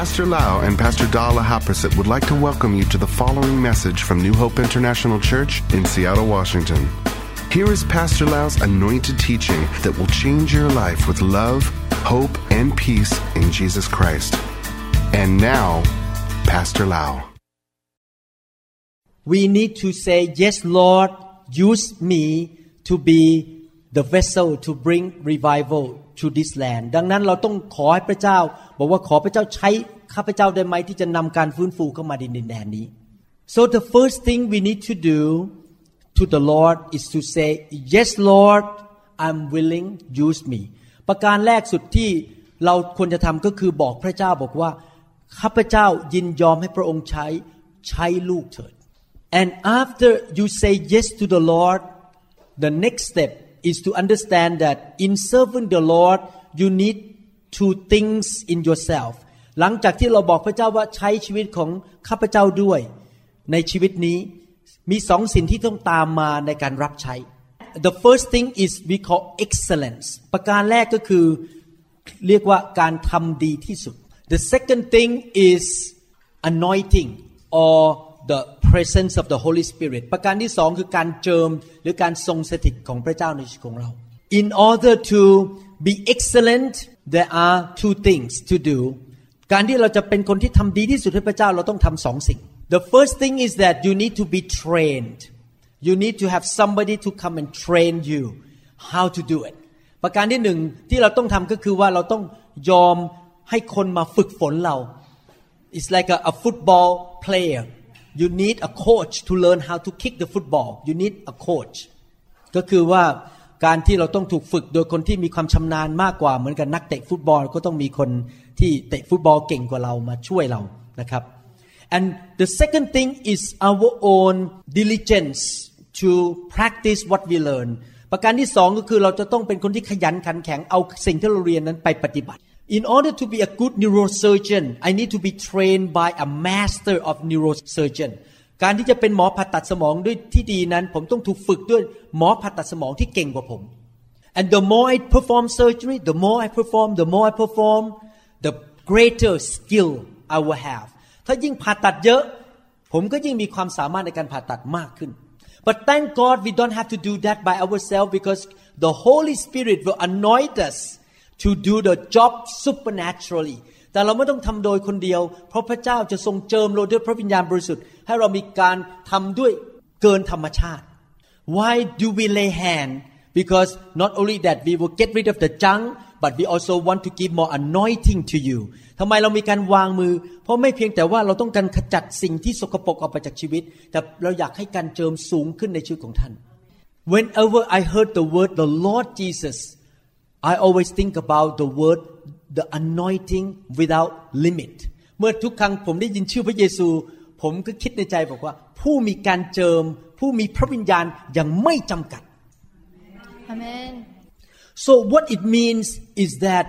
Pastor Lau and Pastor Dala Haprasit would like to welcome you to the following message from New Hope International Church in Seattle, Washington. Here is Pastor Lau's anointed teaching that will change your life with love, hope, and peace in Jesus Christ. And now, Pastor Lau. we need to say, Yes, Lord, use me to be the vessel to bring revival to this land ดังนั้นเราต้องขอให้พระเจ้า บอกว่าขอพระเจ้าใช้ข้าพเจ้าได้ไหมที่จะนำการฟื้นฟูเข้ามาในดินแดนนี้ so the first thing we need to do to the Lord is to say yes Lord I'm willing use me ประการแรกสุดที่เราควรจะทำก็คือบอกพระเจ้าบอกว่าข้าพเจ้ายินยอมให้พระองค์ใช้ใช้ลูกเถิด and after you say yes to the Lord the next step is to understand that in serving the Lord you need two things in yourself หลังจากที่เราบอกพระเจ้าว่าใช้ชีวิตของข้าพเจ้าด้วย ในชีวิตนี้มีสองสิ่งที่ต้องตามมาในการรับใช้ the first thing is we call excellence ประการแรกก็คือเรียกว่าการทำดีที่สุด the second thing is anointing or the presence of the Holy Spirit ประการที่สองคือการเจิมหรือการทรงสถิตของพระเจ้าในชีวิตของเรา in order to be excellent there are two things to do การที่เราจะเป็นคนที่ทำดีที่สุดให้พระเจ้าเราต้องทำสองสิ่ง the first thing is that you need to be trained you need to have somebody to come and train you how to do it ประการที่หนึ่งที่เราต้องทำก็คือว่าเราต้องยอมให้คนมาฝึกฝนเรา it's like a, a football player you need a coach to learn how to kick the football you need a coach ก็คือว่าการที่เราต้องถูกฝึกโดยคนที่มีความชำนาญมากกว่าเหมือนกับนักเตะฟุตบอลก็ต้องมีคนที่เตะฟุตบอลเก่งกว่าเรามาช่วยเรานะครับ and the second thing is our own diligence to practice what we learn ประการที่สองก็คือเราจะต้องเป็นคนที่ขยันขันแข็งเอาสิ่งที่เราเรียนนั้นไปปฏิบัติ In order to be a good neurosurgeon I need to be trained by a master of neurosurgeon การที่จะเป็นหมอผ่าตัดสมองด้วยที่ดีนั้น ผมต้องถูกฝึกด้วยหมอผ่าตัดสมองที่เก่งกว่าผม and the more I perform surgery the more I perform the more I perform the greater skill I will have ถ้ายิ่งผ่าตัดเยอะ ผมก็ยิ่งมีความสามารถในการผ่าตัดมากขึ้น but thank God we don't have to do that by ourselves because the Holy Spirit will anoint us to do the job supernaturally แต่เราไม่ต้องทำโดยคนเดียว เพราะพระเจ้าจะทรงเจิมเราด้วยพระวิญญาณบริสุทธิ์ ให้เรามีการทำด้วยเกินธรรมชาติ Why do we lay hand because not only that we will get rid of the junk but we also want to give more anointing to you ทำไมเรามีการวางมือ เพราะไม่เพียงแต่ว่าเราต้องการขจัดสิ่งที่สกปรกออกไปจากชีวิต แต่เราอยากให้การเจิมสูงขึ้นในชีวิตของท่าน Whenever I heard the word the Lord Jesus I always think about the word the anointing without limit เมื่อทุกครั้งผมได้ยินชื่อพระเยซู ผมก็คิดในใจบอกว่า ผู้มีการเจิม ผู้มีพระวิญญาณอย่างไม่จำกัด Amen. so what it means is that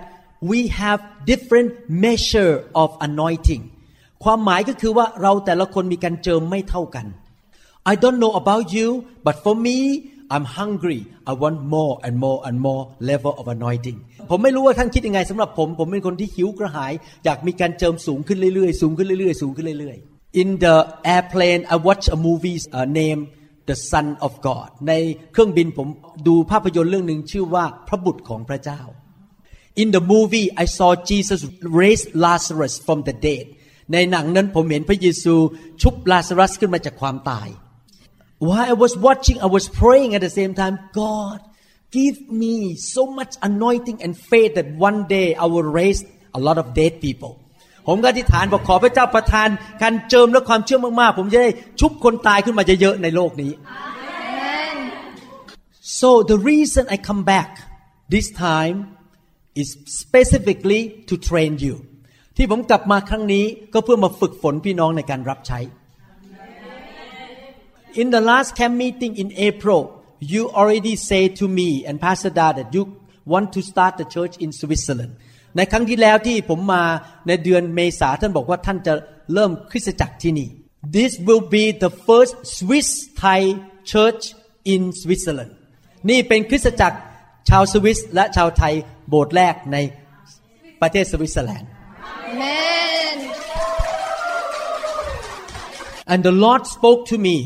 we have different measure of anointing ความหมายก็คือว่าเราแต่ละคนมีการเจิมไม่เท่ากัน I don't know about you but for me I'm hungry I want more and more and more level of anointing ผมไม่รู้ว่าท่านคิดยังไงสำหรับผม ผมเป็นคนที่หิวกระหาย อยากมีการเจิมสูงขึ้นเรื่อยๆ สูงขึ้นเรื่อยๆ สูงขึ้นเรื่อยๆ In the airplane I watch a movie uh, named The Son of God ในเครื่องบินผมดูภาพยนตร์เรื่องหนึ่งชื่อว่าพระบุตรของพระเจ้า In the movie I saw Jesus raise Lazarus from the dead ในหนังนั้นผมเห็นพระเยซูชุบลาซารัสขึ้นมาจากความตาย While I was watching I was praying at the same time God give me so much anointing and faith that one day I will raise a lot of dead people ผมก็อธิษฐานบอกขอพระเจ้าประทานการเจิมและความเชื่อมากๆ ผมจะได้ชุบคนตายขึ้นมาเยอะๆในโลกนี้ Amen. So the reason I come back this time is specifically to train you ที่ผมกลับมาครั้งนี้ก็เพื่อมาฝึกฝนพี่น้องในการรับใช้ In the last camp meeting in April you already say to me and Pastor Da that you want to start the church in Switzerland ในครั้งที่แล้วที่ผมมาในเดือนเมษาท่านบอกว่าท่านจะเริ่มคริสตจักรที่นี่ This will be the first Swiss Thai church in Switzerland นี่เป็นคริสตจักรชาวสวิสและชาวไทยโบสถ์แรกในประเทศสวิตเซอร์แลนด์ Amen. and the Lord spoke to me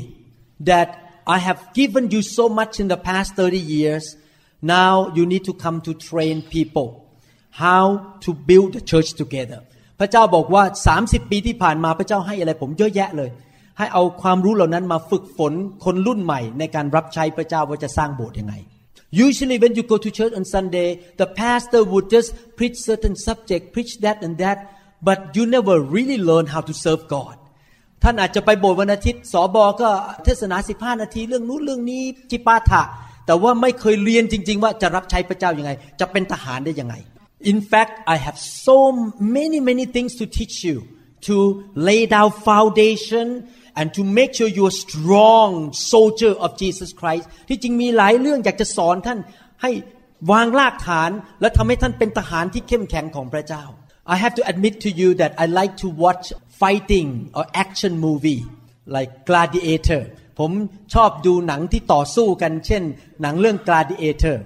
that I have given you so much in the past 30 years now you need to come to train people how to build the church together พระเจ้าบอกว่า 30 ปีที่ผ่านมาพระเจ้าให้อะไรผมเยอะแยะเลย ให้เอาความรู้เหล่านั้นมาฝึกฝนคนรุ่นใหม่ ในการรับใช้พระเจ้าว่าจะสร้างโบสถ์ยังไง Usually when you go to church on Sunday the pastor would just preach certain subject preach that and that but you never really learn how to serve God ท่านอาจจะไปโบสถ์วันอาทิตย์ สอบอก็เทศนา15นาที เรื่องนู้นเรื่องนี้จิปาถะ แต่ว่าไม่เคยเรียนจริง ๆ ว่าจะรับใช้พระเจ้ายัางไง จะเป็นทหารได้ยังไง In fact I have so many many things to teach you to lay down foundation and to make sure you're strong soldier of Jesus Christ ที่จริงมีหลายเรื่องอยากจะสอนท่านให้วางรากฐานและทำให้ท่านเป็นทหารที่เข้มแข็งของพระเจ้า I have to admit to you that I like to watch fighting or action movie like Gladiator ผมชอบดูหนังที่ต่อสู้กัน เช่น หนังเรื่อง Gladiator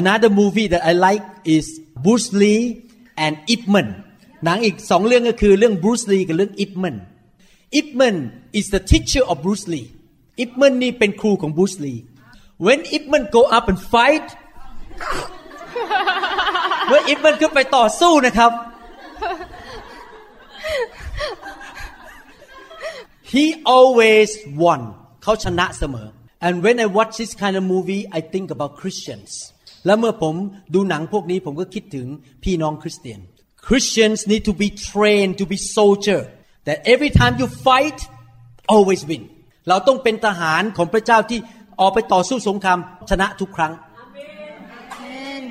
Another movie that I like is Bruce Lee and Ip Man หนังอีกสองเรื่องก็คือเรื่อง Bruce Lee กับเรื่อง Ip Man Ip Man is the teacher of Bruce Lee Ip Man นี่เป็นครูของ Bruce Lee when Ip Man go up and fight เมื่อ Ip Man ขึ้นไปต่อสู้นะครับ he always won เขาชนะเสมอ and when I watch this kind of movie I think about Christians แล้วเมื่อผมดูหนังพวกนี้ผมก็คิดถึงพี่น้องคริสเตียน Christians need to be trained to be soldier that every time you fight always win เราต้องเป็นทหารของพระเจ้าที่ออกไปต่อสู้สงครามชนะทุกครั้ง Amen.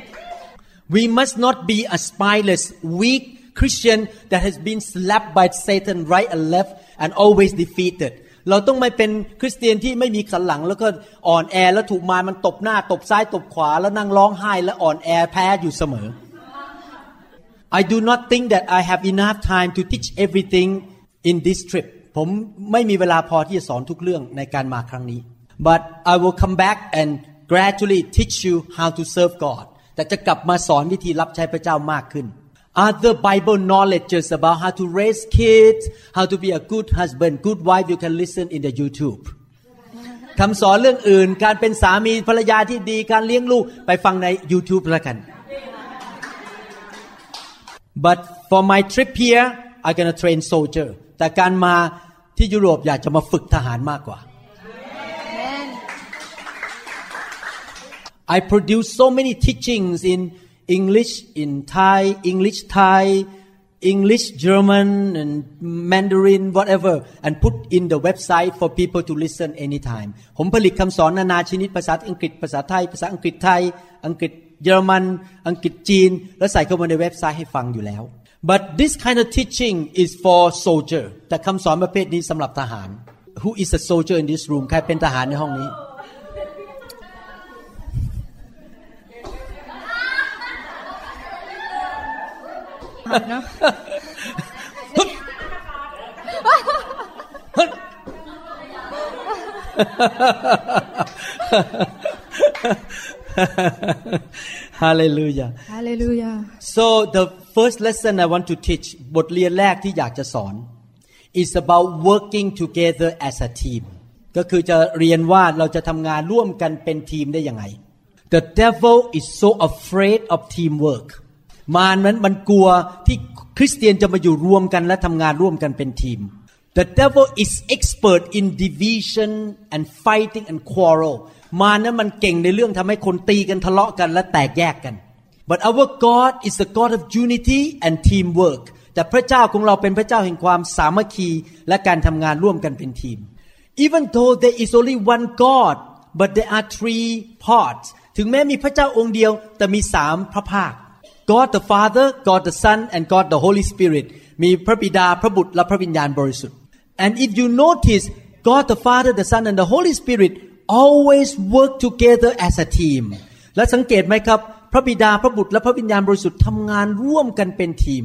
We must not be a spineless, weak Christian that has been slapped by Satan right and left and always defeated. เราต้องไม่เป็นคริสเตียนที่ไม่มีสันหลัง แล้วก็อ่อนแอแล้วถูกมารมันตบหน้า ตบซ้ายตบขวา แล้วนั่งร้องไห้และอ่อนแอแพ้อยู่เสมอ I do not think that I have enough time to teach everything in this trip ผมไม่มีเวลาพอที่จะสอนทุกเรื่องในการมาครั้งนี้ but I will come back and gradually teach you how to serve God แต่จะกลับมาสอนวิธีรับใช้พระเจ้ามากขึ้น Other Bible knowledges about how to raise kids how to be a good husband good wife you can listen in the YouTube คำสอนเรื่องอื่น การเป็นสามีภรรยาที่ดี การเลี้ยงลูกไปฟังใน YouTube แล้วกัน but for my trip here I'm gonna train soldier แต่การมาที่ยุโรปอยากจะมาฝึกทหารมากกว่า Amen. I produce so many teachings in English, in Thai, English Thai, English German, and Mandarin, whatever, and put in the website for people to listen anytime. ผมผลิตคำสอนนานาชนิดภาษาอังกฤษภาษาไทย ภาษาอังกฤษไทย อังกฤษเยอรมัน อังกฤษจีน แล้วใส่เข้ามาในเว็บไซต์ให้ฟังอยู่แล้ว but this kind of teaching is for soldier แต่คำสอนประเภทนี้สำหรับทหาร who is a soldier in this room ใครเป็นทหารในห้องนี้ เนอะ Hallelujah Hallelujah So the first lesson I want to teach บทเรียนแรกที่อยากจะสอน is about working together as a team ก็คือจะเรียนว่าเราจะทำงานร่วมกันเป็นทีมได้ยังไง The devil is so afraid of teamwork มารนั้นมันกลัวที่คริสเตียนจะมาอยู่รวมกันและทำงานร่วมกันเป็นทีม The devil is expert in division and fighting and quarrel มารนั้นมันเก่งในเรื่องทำให้คนตีกันทะเลาะกันและแตกแยกกัน But our God is a God of unity and teamwork แต่พระเจ้าของเราเป็นพระเจ้าแห่งความสามัคคีและการทำงานร่วมกันเป็นทีม Even though there is only one God but there are three parts ถึงแม้มีพระเจ้าองค์เดียวแต่มีสามพระภาค God the Father God the Son and God the Holy Spirit มีพระบิดาพระบุตรและพระวิญญาณบริสุทธิ์ and if you notice God the Father the Son and the Holy Spirit always work together as a team และสังเกตไหมครับ พระบิดาพระบุตรและพระวิญญาณบริสุทธิ์ทำงานร่วมกันเป็นทีม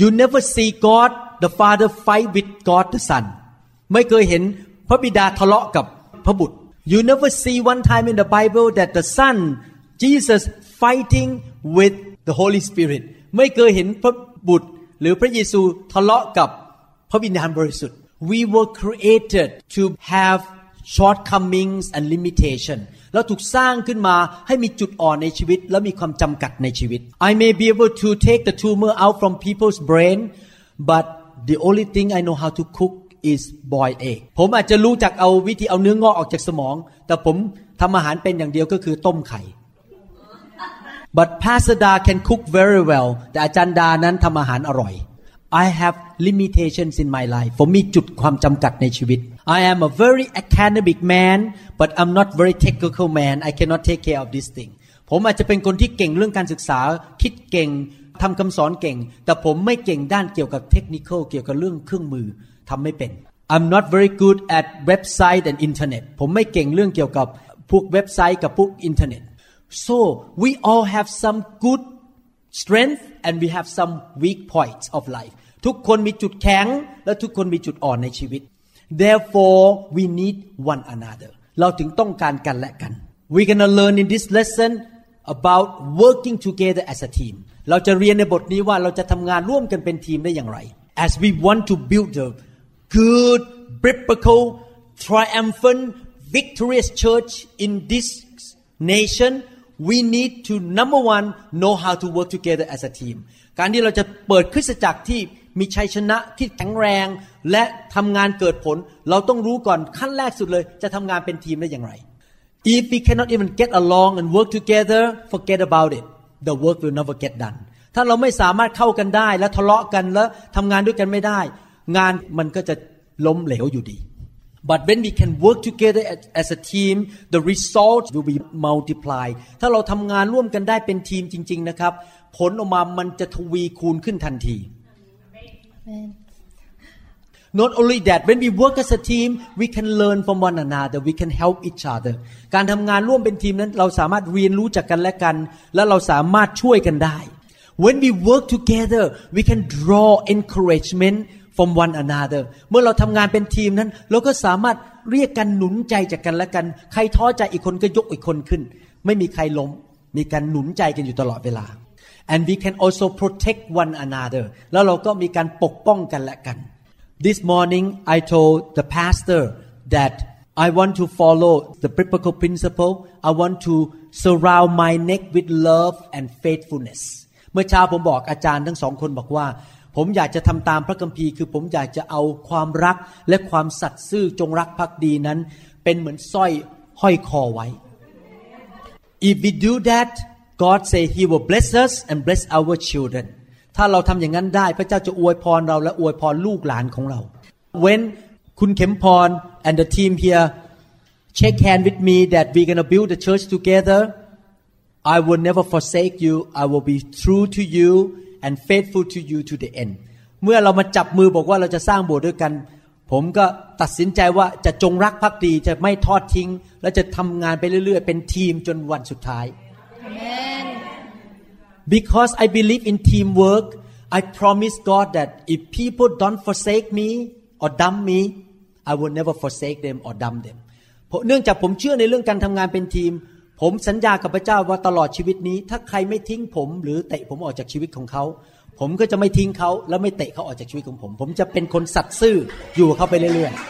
you never see God the Father fight with God the Son ไม่เคยเห็นพระบิดาทะเลาะกับพระบุตร you never see one time in the Bible that the Son Jesus fighting with the Holy Spirit ไม่เคยเห็นพระบุตรหรือพระเยซูทะเลาะกับพระวิญญาณบริสุทธิ์ we were created to have shortcomings and limitation เราถูกสร้างขึ้นมาให้มีจุดอ่อนในชีวิต และมีความจำกัดในชีวิต I may be able to take the tumor out from people's brain but the only thing I know how to cook is boil egg ผมอาจจะรู้จักเอาวิธีเอาเนื้องอกออกจากสมอง แต่ผมทำอาหารเป็นอย่างเดียวก็คือต้มไข่ but Pastor Da can cook very well แต่อาจารย์ดานั้นทำอาหารอร่อย I have limitations in my life ผมมีจุดความจำกัดในชีวิต I am a very academic man but I'm not very technical man I cannot take care of this thing ผมอาจจะเป็นคนที่เก่งเรื่องการศึกษา คิดเก่งทำคำสอนเก่ง แต่ผมไม่เก่งด้านเกี่ยวกับเทคนิคเกี่ยวกับเรื่องเครื่องมือทำไม่เป็น I'm not very good at website and internet ผมไม่เก่งเรื่องเกี่ยวกับพวกเว็บไซต์กับพวกอินเทอร์เน็ต so we all have some good strength and we have some weak points of life ทุกคนมีจุดแข็งและทุกคนมีจุดอ่อนในชีวิต therefore we need one another เราถึงต้องการกันและกัน we're gonna learn in this lesson about working together as a team เราจะเรียนในบทนี้ว่าเราจะทำงานร่วมกันเป็นทีมได้อย่างไร as we want to build a good biblical triumphant victorious church in this nation we need to number one know how to work together as a team การที่เราจะเปิดคริสตจักรที่มีชัยชนะที่แข็งแรง และทำงานเกิดผล เราต้องรู้ก่อนขั้นแรกสุดเลย จะทำงานเป็นทีมได้อย่างไร if we cannot even get along and work together forget about it the work will never get done ถ้าเราไม่สามารถเข้ากันได้ และทะเลาะกันแล้วทำงานด้วยกันไม่ได้ งานมันก็จะล้มเหลวอยู่ดี but when we can work together as a team the result will be multiplied ถ้าเราทำงานร่วมกันได้เป็นทีมจริง ๆ นะครับ ผลออกมามันจะทวีคูณขึ้นทันที Amen. Not only that when we work as a team we can learn from one another we can help each other การทำงานร่วมเป็นทีมนั้นเราสามารถเรียนรู้จากกันและกัน และเราสามารถช่วยกันได้ When we work together we can draw encouragement from one another เมื่อเราทำงานเป็นทีมนั้น เราก็สามารถเรียกกันหนุนใจจากกันและกัน ใครท้อใจอีกคนก็ยกอีกคนขึ้น ไม่มีใครล้ม มีการหนุนใจกันอยู่ตลอดเวลา and we can also protect one another แล้วเราก็มีการปกป้องกันและกัน This morning I told the pastor that I want to follow the biblical principle I want to surround my neck with love and faithfulness เมื่อเช้าผมบอกอาจารย์ทั้งสองคนบอกว่า ผมอยากจะทำตามพระคัมภีร์ คือผมอยากจะเอาความรักและความสัตย์ซื่อจงรักภักดีนั้น เป็นเหมือนสร้อยห้อยคอไว้ If we do that God say He will bless us and bless our children ถ้าเราทำอย่างนั้นได้พระเจ้าจะอวยพรเราและอวยพรลูกหลานของเรา When คุณเข็มพร and the team here shake hand with me that we're gonna build the church together I will never forsake you I will be true to you and faithful to you to the end เมื่อเรามาจับมือบอกว่าเราจะสร้างโบสถ์ด้วยกัน ผมก็ตัดสินใจว่าจะจงรักภักดีจะไม่ทอดทิ้ง และจะทำงานไปเรื่อย ๆ เป็นทีมจนวันสุดท้าย Amen. because I believe in teamwork I promise God that if people don't forsake me or dump me I will never forsake them or dump them เพราะเนื่องจากผมเชื่อในเรื่องการทำงานเป็นทีม ผมสัญญากับพระเจ้าว่าตลอดชีวิตนี้ ถ้าใครไม่ทิ้งผม หรือเตะผมออกจากชีวิตของเขา ผมก็จะไม่ทิ้งเขา และไม่เตะเขาออกจากชีวิตของผม ผมจะเป็นคนสัตย์ซื่ออยู่เขาไปเรื่อยๆ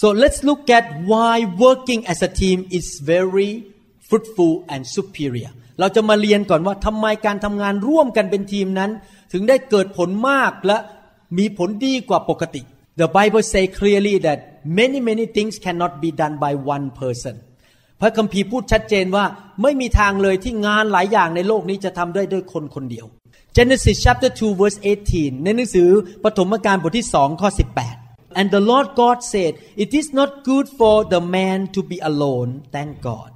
so let's look at why working as a team is very fruitful and superior เราจะมาเรียนก่อนว่าทำไมการทำงานร่วมกันเป็นทีมนั้น ถึงได้เกิดผลมากและมีผลดีกว่าปกติ The Bible say clearly that many many things cannot be done by one person พระคัมภีร์พูดชัดเจนว่าไม่มีทางเลยที่งานหลายอย่างในโลกนี้จะทำได้ด้วยคนคนเดียว Genesis chapter 2 verse 18 ในหนังสือปฐมกาลบทที่2ข้อ18 And the Lord God said it is not good for the man to be alone thank God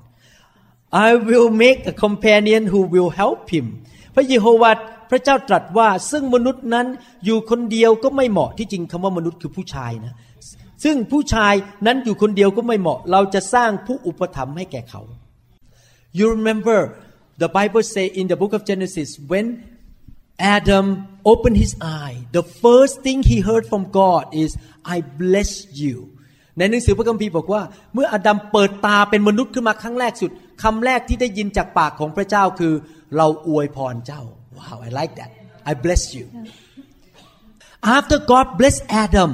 I will make a companion who will help him พระเยโฮวาพ ระเจ้าตรัสว่าซึ่งมนุษย์นั้นอยู่คนเดียวก็ไม่เหมาะที่จริงคำว่ามนุษย์คือผู้ชายนะ ซึ่งผู้ชายนั้นอยู่คนเดียวก็ไม่เหมาะ เราจะสร้างผู้อุปถัมภ์ให้แก่เขา You remember the Bible say in the book of Genesis when Adam opened his eye the first thing he heard from God is I bless you ในหนังสือพระคัมภีร์บอกว่า เมื่ออาดัมเปิดตาเป็นมนุษย์ขึ้นมาครั้งแรกสุดคำแรกที่ได้ยินจากปากของพระเจ้าคือ เราอวยพรเจ้า Wow I like that I bless you After God blessed Adam,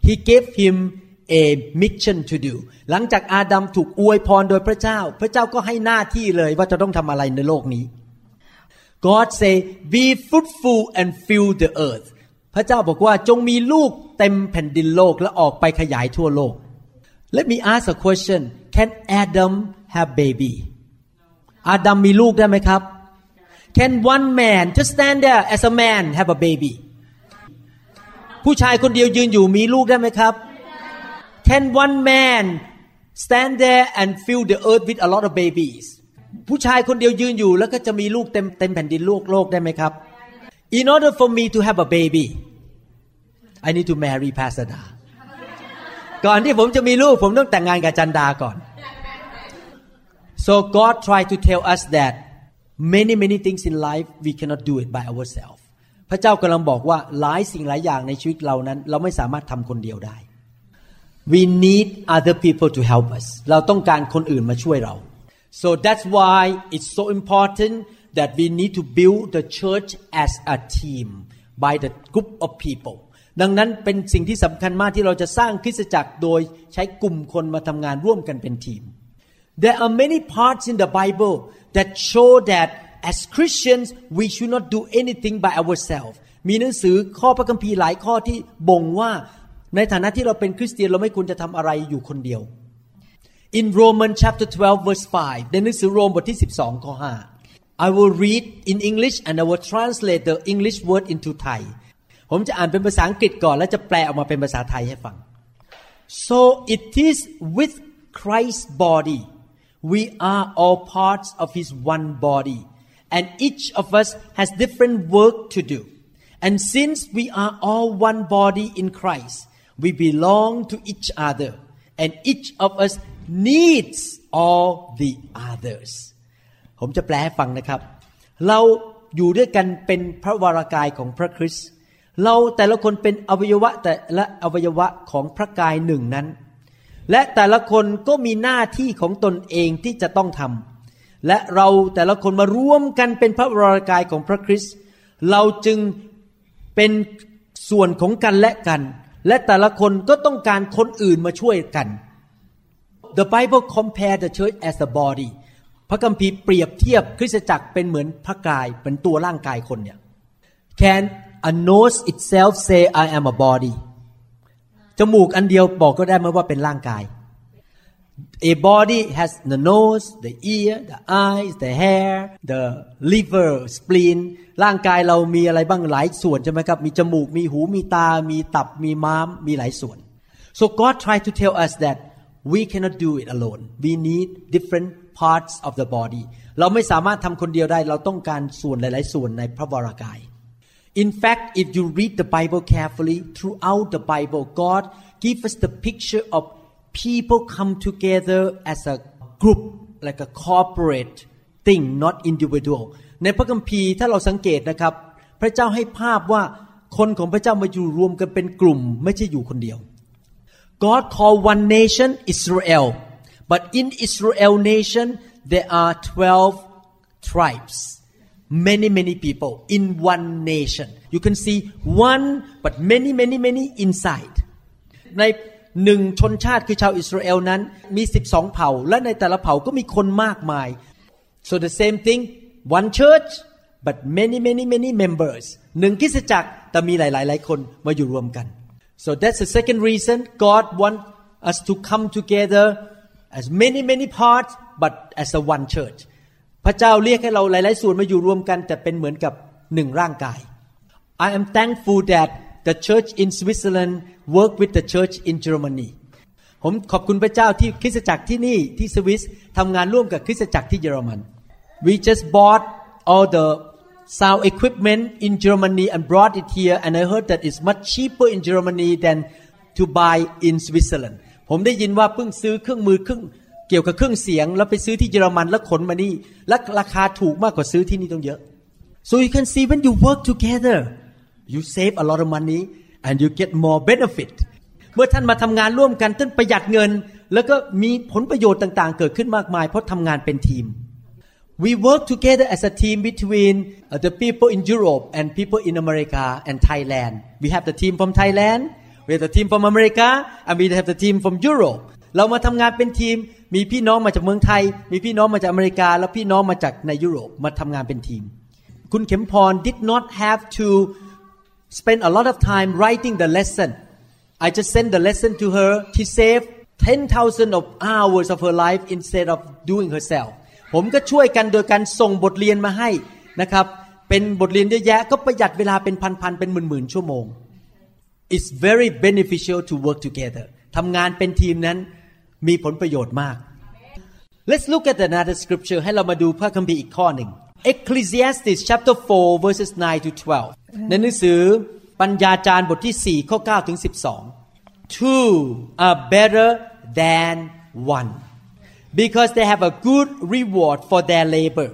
He gave him a mission to do. หลังจากอาดัมถูกอวยพรโดยพระเจ้า พระเจ้าก็ให้หน้าที่เลยว่าจะต้องทำอะไรในโลกนี้ God say be fruitful and fill the earth พระเจ้าบอกว่าจงมีลูกเต็มแผ่นดินโลกและออกไปขยายทั่วโลก Let me ask a question Can Adam have baby อาดัมมีลูกได้ไหมครับ Can one man just stand there as a man have a baby ผู้ชายคนเดียวยืนอยู่มีลูกได้ไหมครับ Can one man stand there and fill the earth with a lot of babies ผู้ชายคนเดียวยืนอยู่แล้วก็จะมีลูกเต็มเต็มแผ่นดินโลกโลกได้ไหมครับ In order for me to have a baby I need to marry Pastor Da ก่อนที่ผมจะมีลูกผมต้องแต่งงานกับจันดาก่อน So God tried to tell us that many many things in life we cannot do it by ourselves พระเจ้ากำลังบอกว่าหลายสิ่งหลายอย่างในชีวิตเรานั้น เราไม่สามารถทำคนเดียวได้ we need other people to help us เราต้องการคนอื่นมาช่วยเรา so that's why it's so important that we need to build the church as a team by the group of people ดังนั้นเป็นสิ่งที่สำคัญมากที่เราจะสร้างคริสตจักรโดยใช้กลุ่มคนมาทำงานร่วมกันเป็นทีม There are many parts in the Bible that show that as Christians we should not do anything by ourselves มีหนังสือข้อพระคัมภีร์หลายข้อที่บ่งว่าในฐานะที่เราเป็นคริสเตียนเราไม่ควรจะทำอะไรอยู่คนเดียว In Romans chapter 12 verse 5ในหนังสือโรมบทที่ 12 ข้อ 5 I will read in English and I will translate the English word into Thai ผมจะอ่านเป็นภาษาอังกฤษก่อน แล้วจะแปลออกมาเป็นภาษาไทยให้ฟัง so it is with Christ's body we are all parts of his one body and each of us has different work to do and since we are all one body in Christ we belong to each other and each of us needs all the others ผมจะแปลให้ฟังนะครับ เราอยู่ด้วยกันเป็นพระวรากายของพระคริสต์เราแต่ละคนเป็นอวัยวะแต่ละอวัยวะของพระกายหนึ่งนั้น และแต่ละคนก็มีหน้าที่ของตนเองที่จะต้องทำและเราแต่ละคนมาร่วมกันเป็นพระวรากายของพระคริสต์เราจึงเป็นส่วนของกันและกัน และแต่ละคนก็ต้องการคนอื่นมาช่วยกัน The Bible compare the church as a body พระคัมภีร์เปรียบเทียบคริสตจักรเป็นเหมือนพระกายเป็นตัวร่างกายคนเนี่ย Can a nose itself say I am a body จมูกอันเดียวบอกก็ได้ไหมว่าเป็นร่างกาย A body has the nose the ear the eyes the hair the liver spleen ร่างกายเรามีอะไรบ้างหลายส่วนใช่ไหมครับ มีจมูก มีหู มีตา มีตับ มีม้าม มีหลายส่วน so God tried to tell us that we cannot do it alone we need different parts of the body เราไม่สามารถทำคนเดียวได้ เราต้องการส่วนหลาย ๆ ส่วนในพระวรากาย In fact if you read the Bible carefully throughout the Bible God give us the picture of people come together as a group like a corporate thing not individual ในพระคัมภีร์ถ้าเราสังเกตนะครับ พระเจ้าให้ภาพว่าคนของพระเจ้ามาอยู่รวมกันเป็นกลุ่ม ไม่ใช่อยู่คนเดียว God called one nation Israel but in Israel nation there are 12 tribes many many people in one nation you can see one but many many many inside ในหนึ่งชนชาติคือชาวอิสราเอลนั้นมี 12 เผ่า และในแต่ละเผ่าก็มีคนมากมาย so the same thing one church but many many many members หนึ่งคริสตจักรแต่มีหลายๆหลายคนมาอยู่รวมกัน so that's the second reason God want us to come together as many many parts but as a one church พระเจ้าเรียกให้เราหลาย ๆ ส่วนมาอยู่รวมกัน แต่เป็นเหมือนกับหนึ่งร่างกาย I am thankful that the church in Switzerland work with the church in Germany ผมขอบคุณพระเจ้าที่คริสตจักรที่นี่ที่สวิสทำงานร่วมกับคริสตจักรที่เยอรมัน We just bought all the sound equipment in Germany and brought it here and I heard that it's much cheaper in Germany than to buy in Switzerland ผมได้ยินว่าเพิ่งซื้อเครื่องมือเครื่อง เกี่ยวกับเครื่องเสียง แล้วไปซื้อที่เยอรมันแล้วขนมานี่และราคาถูกมากกว่าซื้อที่นี่ต้องเยอะ so you can see when you work together you save a lot of money and you get more benefit เมื่อท่านมาทำงานร่วมกันท่านประหยัดเงิน แล้วก็มีผลประโยชน์ต่างๆ เกิดขึ้นมากมาย เพราะทำงานเป็นทีม we work together as a team between the people in Europe and people in America and Thailand we have the team from Thailand we have the team from America and we have the team from Europe เรามาทำงานเป็นทีม มีพี่น้องมาจากเมืองไทย มีพี่น้องมาจากอเมริกา แล้วพี่น้องมาจากในยุโรปมาทำงานเป็นทีม คุณเข็มพร did not have to spend a lot of time writing the lesson I just sent the lesson to her she saved 10,000 of hours of her life instead of doing herself ผมก็ช่วยกันโดยการส่งบทเรียนมาให้นะครับ เป็นบทเรียนเยอะแยะก็ประหยัดเวลาเป็นพันๆเป็นหมื่นๆชั่วโมง It's very beneficial to work together ทำงานเป็นทีมนั้น มีผลประโยชน์มาก Let's look at another scripture ให้เรามาดูพระคัมภีร์อีกข้อหนึ่ง Ecclesiastes chapter 4 verses 9 to 12 ในหนังสือปัญญาจารย์บทที่ 4 ข้อ 9 ถึง 12 Two are better than one because they have a good reward for their labor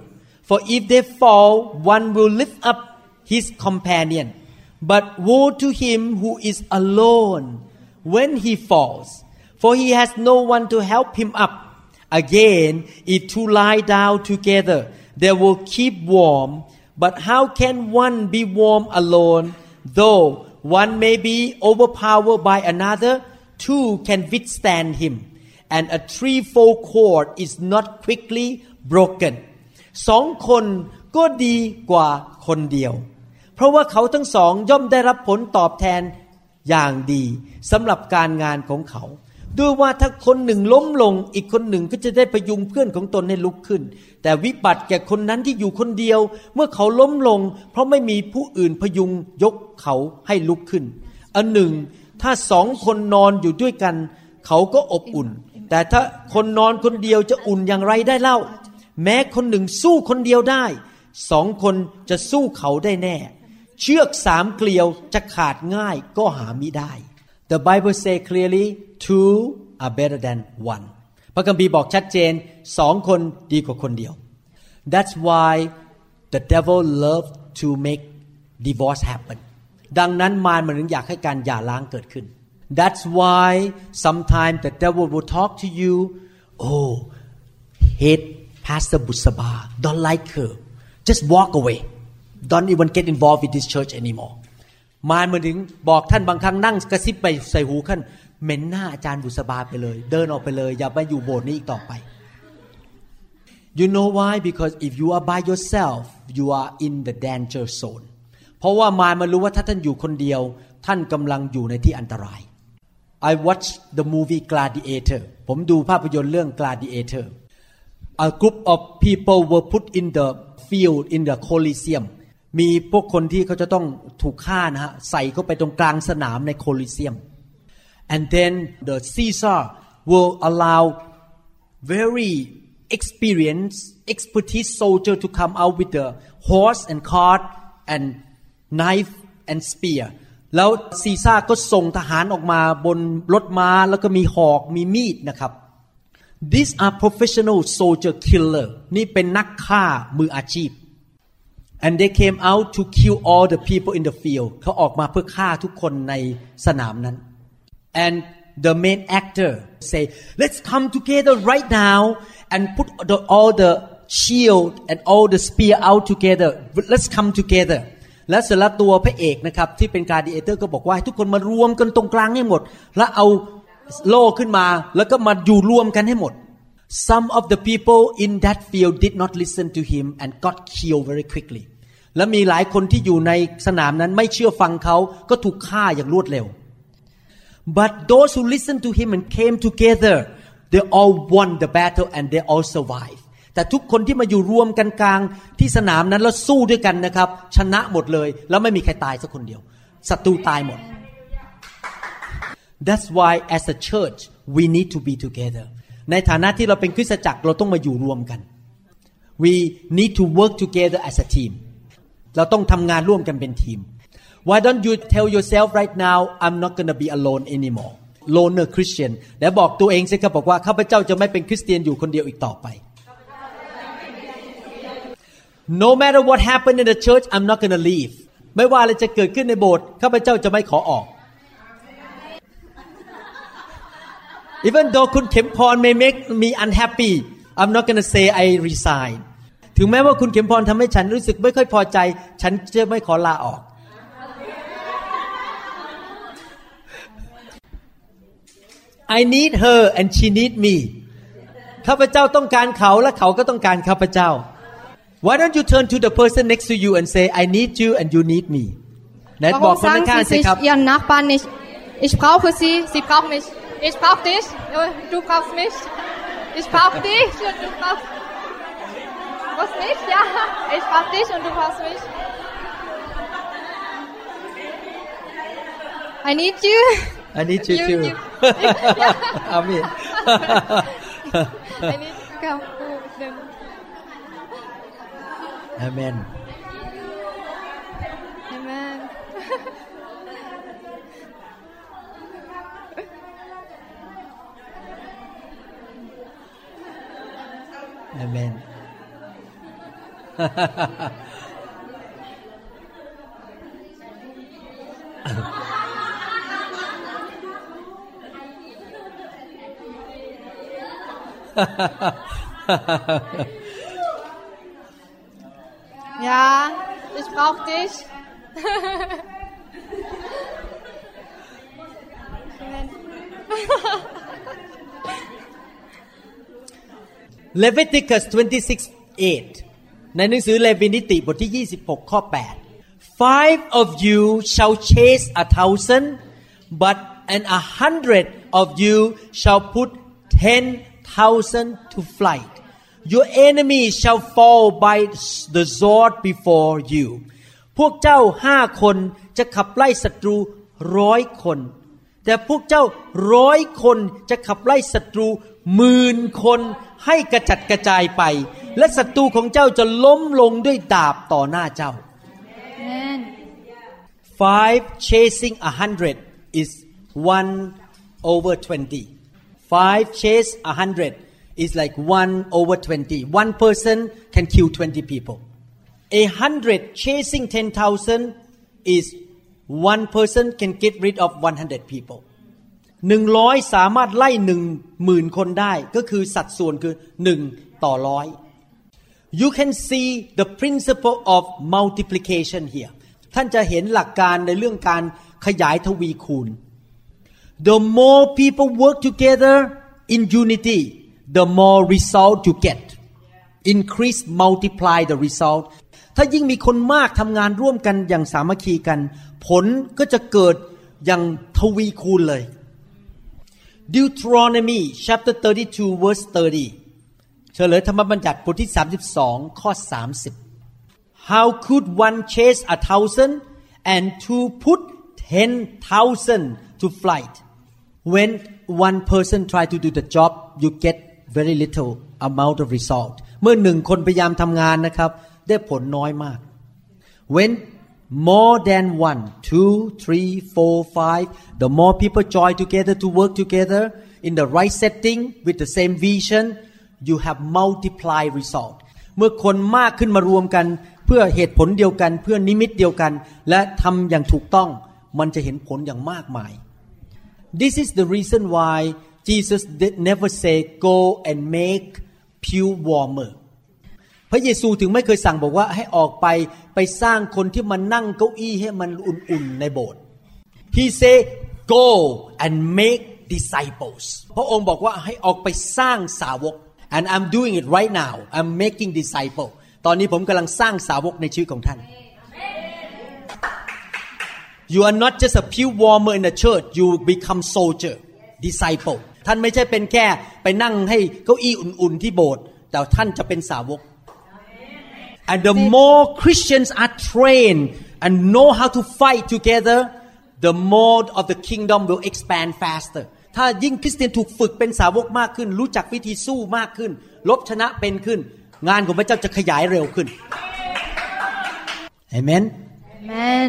for if they fall one will lift up his companion but woe to him who is alone when he falls for he has no one to help him up again if two lie down together they will keep warm but how can one be warm alone though one may be overpowered by another two can withstand him and a threefold cord is not quickly broken สองคนก็ดีกว่าคนเดียว เพราะว่าเขาทั้งสองย่อมได้รับผลตอบแทนอย่างดีสำหรับการงานของเขา ด้วยว่าถ้าคนหนึ่งล้มลง อีกคนหนึ่งก็จะได้พยุงเพื่อนของตนให้ลุกขึ้น แต่วิบัติแก่คนนั้นที่อยู่คนเดียว เมื่อเขาล้มลง เพราะไม่มีผู้อื่นพยุงยกเขาให้ลุกขึ้น อันหนึ่ง ถ้าสองคนนอนอยู่ด้วยกัน เขาก็อบอุ่น แต่ถ้าคนนอนคนเดียวจะอุ่นอย่างไรได้เล่า แม้คนหนึ่งสู้คนเดียวได้ สองคนจะสู้เขาได้แน่ เชือกสามเกลียวจะขาดง่ายก็หามิได้ The Bible say clearly two are better than one พระคัมภีร์บอกชัดเจนสองคนดีกว่าคนเดียว That's why the devil love to make divorce happen ดังนั้นมารมันถึงอยากให้การหย่าร้างเกิดขึ้น That's why sometimes the devil will talk to you oh hate Pastor Busaba don't like her just walk away don't even get involved with this church anymore มารมันถึงบอกท่านบางครั้งนั่งกระซิบไปใส่หูท่านเหม็นหน้าอาจารย์บุษบาไปเลย เดินออกไปเลย อย่าไปอยู่โบสถ์นี้อีกต่อไป You know why because if you are by yourself you are in the danger zone เพราะว่ามารมันรู้ว่าถ้าท่านอยู่คนเดียว ท่านกำลังอยู่ในที่อันตราย I watched the movie Gladiator ผมดูภาพยนตร์เรื่อง Gladiator a group of people were put in the field in the Colosseum มีพวกคนที่เขาจะต้องถูกฆ่านะฮะใส่เข้าไปตรงกลางสนามในโคลิเซียม and then the Caesar will allow very experienced expertise soldier to come out with the horse and cart and knife and spear แล้วซีซ่าก็ส่งทหารออกมาบนรถม้าแล้วก็มีหอกมีมีดนะครับ These are professional soldier killer นี่เป็นนักฆ่ามืออาชีพ and they came out to kill all the people in the field เขาออกมาเพื่อฆ่าทุกคนในสนามนั้น and the main actor say let's come together right now and put the, all the shield and all the spear out together let's come together และสล้วตัวพระเอกนะครับที่เป็นการดีเอเตอร์ก็บอกว่าให้ทุกคนมารวมกันตรงกลางให้หมด แล้วเอาโล่ขึ้นมาแล้วก็มาอยู่รวมกันให้หมด some of the people in that field did not listen to him and got killed very quickly และมีหลายคนที่อยู่ในสนามนั้นไม่เชื่อฟังเขาก็ถูกฆ่าอย่างรวดเร็ว but those who listened to him and came together they all won the battle and they all survived แต่ทุกคนที่มาอยู่รวมกันกลางที่สนามนั้นแล้วสู้ด้วยกันนะครับ ชนะหมดเลย แล้วไม่มีใครตายสักคนเดียวศัตรูตายหมด That's why as a church we need to be together ในฐานะที่เราเป็นคริสตจักรเราต้องมาอยู่รวมกัน we need to work together as a team เราต้องทำงานร่วมกันเป็นทีม Why don't you tell yourself right now I'm not gonna be alone anymore loner Christian แล้วบอกตัวเองสิครับบอกว่าข้าพเจ้าจะไม่เป็นคริสเตียนอยู่คนเดียวอีกต่อไป No matter what happened in the church I'm not gonna leave ไม่ว่าอะไรจะเกิดขึ้นในโบสถ์ข้าพเจ้าจะไม่ขอออก Even though คุณเข็มพร may make me unhappy I'm not gonna say I resign ถึงแม้ว่าคุณเข็มพรทำให้ฉันรู้สึกไม่ค่อยพอใจ ฉันจะไม่ขอลาออก I need her and she need me ข้าพเจ้าต้องการเขาและเขาก็ต้องการข้าพเจ้า Why don't you turn to the person next to you and say I need you and you need me ไหนบอก Warum คน sagen ข้าง Sie ๆสิ sich ครับ Ihren Nachbarn nicht, ich brauche Sie, Sie brauchen mich. Ich brauche dich, du brauchst mich. Ich brauche dich und du brauchst... Ja, ich dich und du mich. I need you. I need you, you too. I need to come. Amen. Amen. Amen. อาเมน Ja, ich brauche dich. Amen. Leviticus 26:8 ในหนังสือเลวีนิติบทที่ 26 ข้อ 8 Five of you shall chase a thousand but and a hundred of you shall put ten thousand to flight Your enemy shall fall by the sword before you พวกเจ้าห้าคนจะขับไล่ศัตรูร้อยคน แต่พวกเจ้าร้อยคนจะขับไล่ศัตรูหมื่นคน ให้กระจัดกระจายไป และศัตรูของเจ้าจะล้มลงด้วยดาบต่อหน้าเจ้า Amen. five chasing a hundred is one over twenty five chase a hundred is like one over twenty one person can kill twenty people a hundred chasing ten thousand is one person can get rid of one hundred people หนึ่งร้อยสามารถไล่หนึ่งหมื่นคนได้ก็คือสัดส่วนคือหนึ่งต่อร้อย you can see the principle of multiplication here ท่านจะเห็นหลักการในเรื่องการขยายทวีคูณ the more people work together in unity the more result you get increase multiply the result ถ้ายิ่งมีคนมากทำงานร่วมกันอย่างสามัคคีกัน ผลก็จะเกิดอย่างทวีคูณเลย Deuteronomy chapter 32 verse 30 เฉลยธรรมบัญญัติบทที่ 32 ข้อ 30 How could one chase a thousand and two put ten thousand to flight When one person try to do the job you get very little amount of result เมื่อหนึ่งคนพยายามทำงานนะครับ ได้ผลน้อยมาก When more than one, two, three, four, five, the more people join together to work together in the right setting with the same vision, you have multiply result. เมื่อคนมากขึ้นมารวมกัน เพื่อเหตุผลเดียวกัน เพื่อนิมิตเดียวกัน และทำอย่างถูกต้อง มันจะเห็นผลอย่างมากมาย This is the reason why Jesus did never say go and make pew warmer พระเยซูถึงไม่เคยสั่งบอกว่าให้ออกไปไปสร้างคนที่มานั่งเก้าอี้ให้มันอุ่นๆในโบสถ์ He say go and make disciples พระองค์บอกว่าให้ออกไปสร้างสาวก and I'm doing it right now I'm making disciple ตอนนี้ผมกำลังสร้างสาวกในชีวิตของท่าน You are not just a pew warmer in the church you become soldier disciple ท่านไม่ใช่เป็นแค่ไปนั่งให้เก้าอี้อุ่นๆที่โบสถ์แต่ท่านจะเป็นสาวก And the more Christians are trained and know how to fight together, the more of the kingdom will expand faster. ถ้ายิ่งคริสเตียนถูกฝึกเป็นสาวกมากขึ้น รู้จักวิธีสู้มากขึ้น ลบชนะเป็นขึ้น งานของพระเจ้าจะขยายเร็วขึ้น Amen. Amen.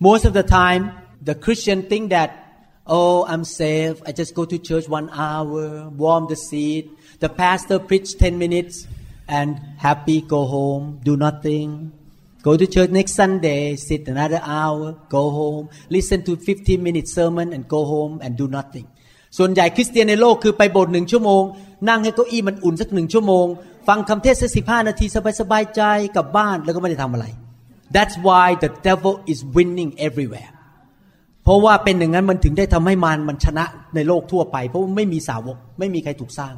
Most of the time, the Christian think that, oh, I'm safe. I just go to church one hour, warm the seat. The pastor preach 10 minutes And happy, go home, do nothing. Go to church next Sunday, sit another hour, go home, listen to 15 minute sermon and go home and do nothing. ส่วนใหญ่คริสเตียนในโลกคือไปโบสถ์หนึ่งชั่วโมง นั่งให้เก้าอี้มันอุ่นสักหนึ่งชั่วโมง ฟังคำเทศสักสิบห้านาที สบายๆใจกลับบ้านแล้วก็ไม่ได้ทำอะไร That's why the devil is winning everywhere เพราะว่าเป็นอย่างนั้นมันถึงได้ทำให้มารมันชนะในโลกทั่วไป เพราะไม่มีสาวกไม่มีใครถูกสร้าง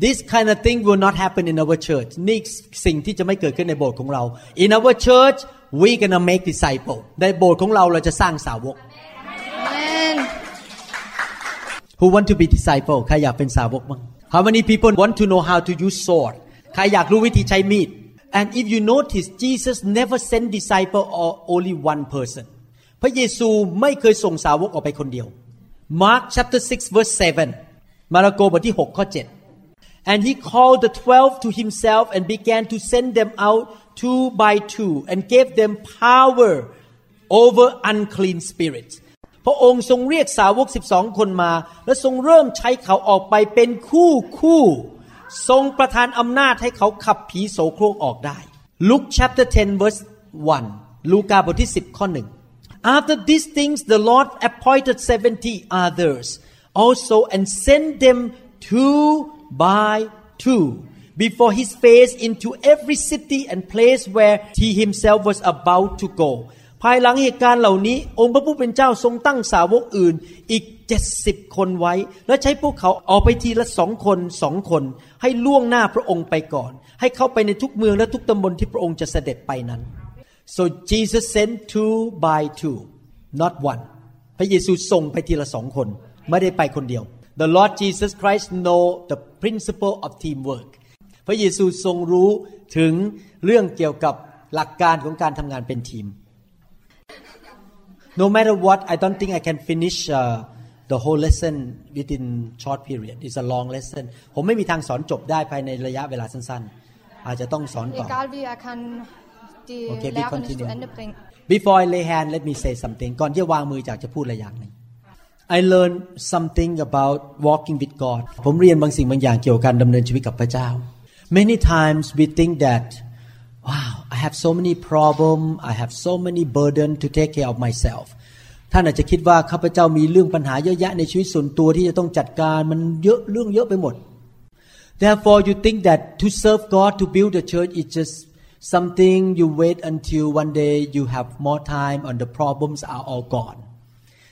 This kind of thing will not happen in our church นี่สิ่งที่จะไม่เกิดขึ้นในโบสถ์ของเรา In our church we gonna make disciple ในโบสถ์ของเราเราจะสร้างสาวก Amen. Who want to be disciple ใครอยากเป็นสาวกบ้าง How many people want to know how to use sword ใครอยากรู้วิธีใช้มีด And if you notice Jesus never sent disciple or only one person พระเยซูไม่เคยส่งสาวกออกไปคนเดียว Mark chapter 6 verse 7 มาระโกบทที่ 6 ข้อ 7 And he called the twelve to himself and began to send them out two by two and gave them power over unclean spirits พระองค์ทรงเรียกสาวก 12 คนมา และทรงเริ่มใช้เขาออกไปเป็นคู่คู่ ทรงประทานอำนาจให้เขาขับผีโสโครกออกได้ Luke chapter 10 verse 1 ลูกาบทที่ 10 ข้อ 1 After these things the Lord appointed 70 others also and sent them two by two before his face into every city and place where he himself was about to go ภายหลังเหตุการณ์เหล่านี้ องค์พระผู้เป็นเจ้าทรงตั้งสาวกอื่นอีกเจ็ดสิบคนไว้ และใช้พวกเขาออกไปทีละสองคนสองคน ให้ล่วงหน้าพระองค์ไปก่อน ให้เข้าไปในทุกเมืองและทุกตำบลที่พระองค์จะเสด็จไปนั้น so Jesus sent two by two not one พระเยซูส่งไปทีละสองคน ไม่ได้ไปคนเดียว the Lord Jesus Christ know the principle of teamwork พระเยซูทรงรู้ถึงเรื่องเกี่ยวกับหลักการของการทำงานเป็นทีม No matter what, I don't think I can finish uh, the whole lesson within short period. It's a long lesson. ผมไม่มีทางสอนจบได้ภายในระยะเวลาสั้นๆ อาจจะต้องสอนต่อ Egal wie, er kann die Okay, we Lehre nicht zu continue. Ende bringen. Before I lay hand, let me say something. ก่อนที่จะวางมือจากจะพูดอะไรอย่างหนึ่ง I learned something about walking with God ผมเรียนบางสิ่งบางอย่างเกี่ยวกับการดำเนินชีวิตกับพระเจ้า Many times we think that wow I have so many problem I have so many burden to take care of myself ท่านอาจจะคิดว่าข้าพเจ้ามีเรื่องปัญหาเยอะแยะในชีวิตส่วนตัวที่จะต้องจัดการมันเยอะเรื่องเยอะไปหมด Therefore, you think that to serve God, to build a church, is just something you wait until one day you have more time and the problems are all gone.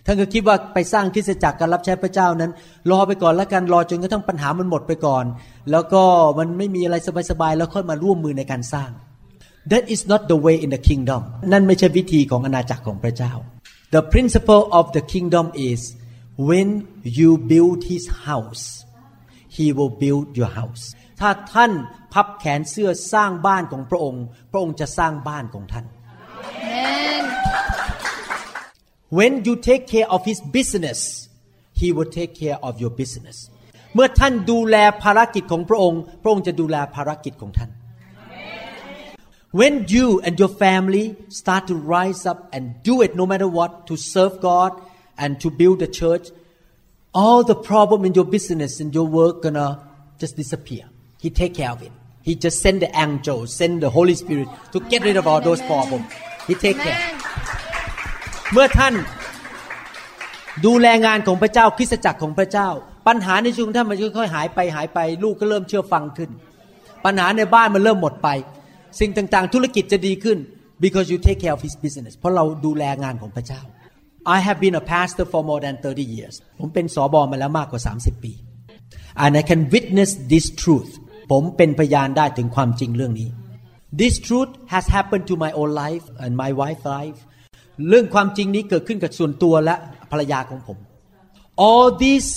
ท่านก็คิดว่าไปสร้างคริสตจักรการรับใช้พระเจ้านั้น รอไปก่อนแล้วกันรอจนกระทั่งปัญหามันหมดไปก่อน แล้วก็มันไม่มีอะไรสบายๆแล้วค่อยมาร่วมมือในการสร้าง That is not the way in the kingdom นั่นไม่ใช่วิธีของอาณาจักรของพระเจ้า The principle of the kingdom is when you build his house he will build your house ถ้าท่านพับแขนเสื้อสร้างบ้านของพระองค์ พระองค์จะสร้างบ้านของท่าน Amen. When you take care of his business he will take care of your business เมื่อท่านดูแลภารกิจของพระองค์ พระองค์จะดูแลภารกิจของท่าน When you and your family start to rise up and do it no matter what to serve God and to build the church all the problem in your business and your work gonna just disappear he take care of it he just send the angel send the Holy Spirit to get rid of all those problems he take care Amen. เมื่อท่านดูแลงานของพระเจ้าคริสตจักรของพระเจ้า ปัญหาในชีวิตท่านมันค่อยๆหายไปหายไป ลูกก็เริ่มเชื่อฟังขึ้น ปัญหาในบ้านมันเริ่มหมดไป สิ่งต่างๆ ธุรกิจจะดีขึ้น because you take care of his business เพราะเราดูแลงานของพระเจ้า I have been a pastor for more than 30 years ผมเป็นสอบอมาแล้วมากกว่า 30 ปี and I can witness this truth ผมเป็นพยานได้ถึงความจริงเรื่องนี้ This truth has happened to my own life and my wife's life เรื่องความจริงนี้เกิดขึ้นกับส่วนตัวและภรรยาของผม All these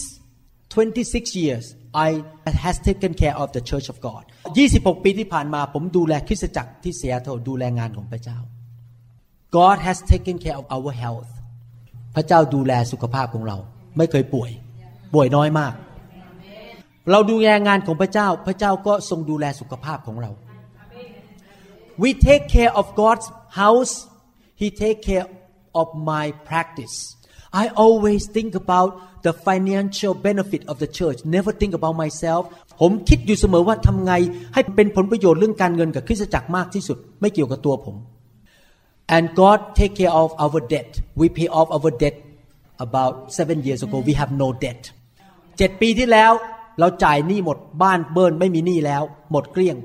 26 years I has taken care of the Church of God 26 ปีที่ผ่านมาผมดูแลคริสตจักรที่เซียโตดูแลงานของพระเจ้า God has taken care of our health พระเจ้าดูแลสุขภาพของเรา ไม่เคยป่วย ป่วยน้อยมาก เราดูแลงานของพระเจ้า พระเจ้าก็ทรงดูแลสุขภาพของเรา We take care of God's house He take care of my practice I always think about the financial benefit of the church never think about myself ผมคิดอยู่เสมอว่าทำไงให้เป็นผลประโยชน์เรื่องการเงินกับคริสตจักรมากที่สุด ไม่เกี่ยวกับตัวผม and God take care of our debt we pay off our debt about seven years ago we have no debt เจ็ดปีที่แล้วเราจ่ายหนี้หมดบ้านเบิร์นไม่มีหนี้แล้ว หมดเกลี้ยง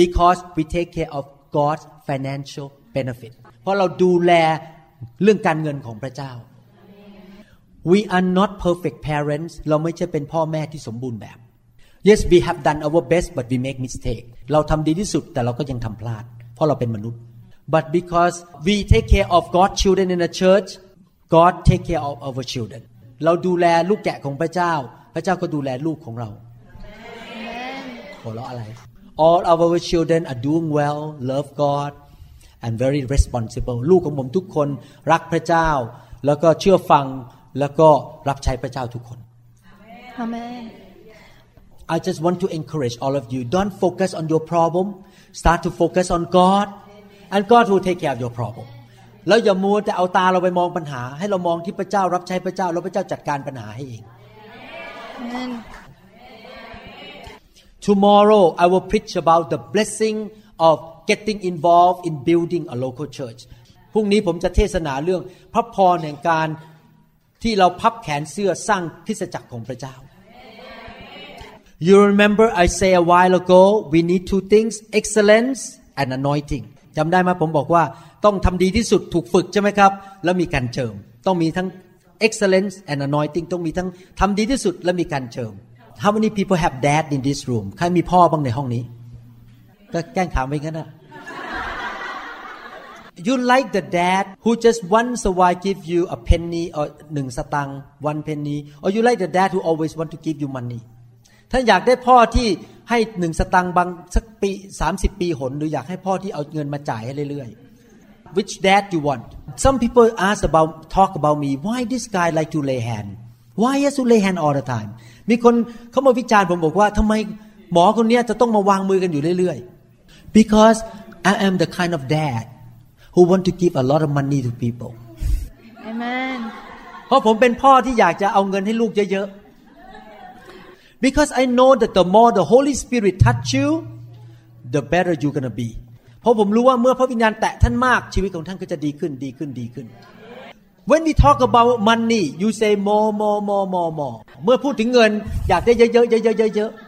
because we take care of God's financial benefit เพราะเราดูแลเรื่องการเงินของพระเจ้า we are not perfect parents เราไม่ใช่เป็นพ่อแม่ที่สมบูรณ์แบบ yes we have done our best but we make mistake เราทำดีที่สุดแต่เราก็ยังทำพลาด เพราะเราเป็นมนุษย์ but because we take care of God's children in the church God take care of our children เราดูแลลูกแกะของพระเจ้า พระเจ้าก็ดูแลลูกของเราหัวเราะอะไร all our children are doing well love God and very responsible ลูกของผมทุกคนรักพระเจ้า แล้วก็เชื่อฟังแล้วก็รับใช้พระเจ้าทุกคน Amen. I just want to encourage all of you don't focus on your problem start to focus on God and God will take care of your problem แล้วอย่ามัวแต่เอาตาเราไปมองปัญหา ให้เรามองที่พระเจ้ารับใช้พระเจ้า แล้วพระเจ้าจัดการปัญหาให้เอง Amen. Tomorrow I will preach about the blessing of getting involved in building a local church พรุ่งนี้ผมจะเทศนาเรื่องพระพรแห่งการที่เราพับแขนเสื้อสร้างคริสตจักรของพระเจ้า You remember I say a while ago we need two things excellence and anointing จำได้ไหมผมบอกว่าต้องทำดีที่สุดถูกฝึกใช่ไหมครับ แล้วมีการเจิม ต้องมีทั้ง excellence and anointing ต้องมีทั้งทำดีที่สุดและมีการเจิม How many people have dad in this room ใครมีพ่อบ้างในห้องนี้ ก็แกล้งถามไปงั้นนะ You like the dad who just once a while give you a penny or หนึ่งสตังค์ one penny or you like the dad who always want to give you money ท่านอยากได้พ่อที่ให้หนึ่งสตังค์บางสักปีสามสิบปีหน หรืออยากให้พ่อที่เอาเงินมาจ่ายให้เรื่อยๆ Which dad you want Some people ask about talk about me why this guy like to lay hand why he has to lay hand all the time มีคนเขามาวิจารณ์ผมบอกว่าทำไมหมอคนนี้จะต้องมาวางมือกันอยู่เรื่อยๆ because I am the kind of dad who want to give a lot of money to people Amen. เพราะผมเป็นพ่อที่อยากจะเอาเงินให้ลูกเยอะๆ because I know that the more the Holy Spirit touch you the better you're gonna be เพราะผมรู้ว่าเมื่อพระวิญญาณแตะท่านมากชีวิตของท่านก็จะดีขึ้นดีขึ้นดีขึ้น When we talk about money you say more more more more more เมื่อพูดถึงเงินอยากได้เยอะๆเยอะๆเยอะๆ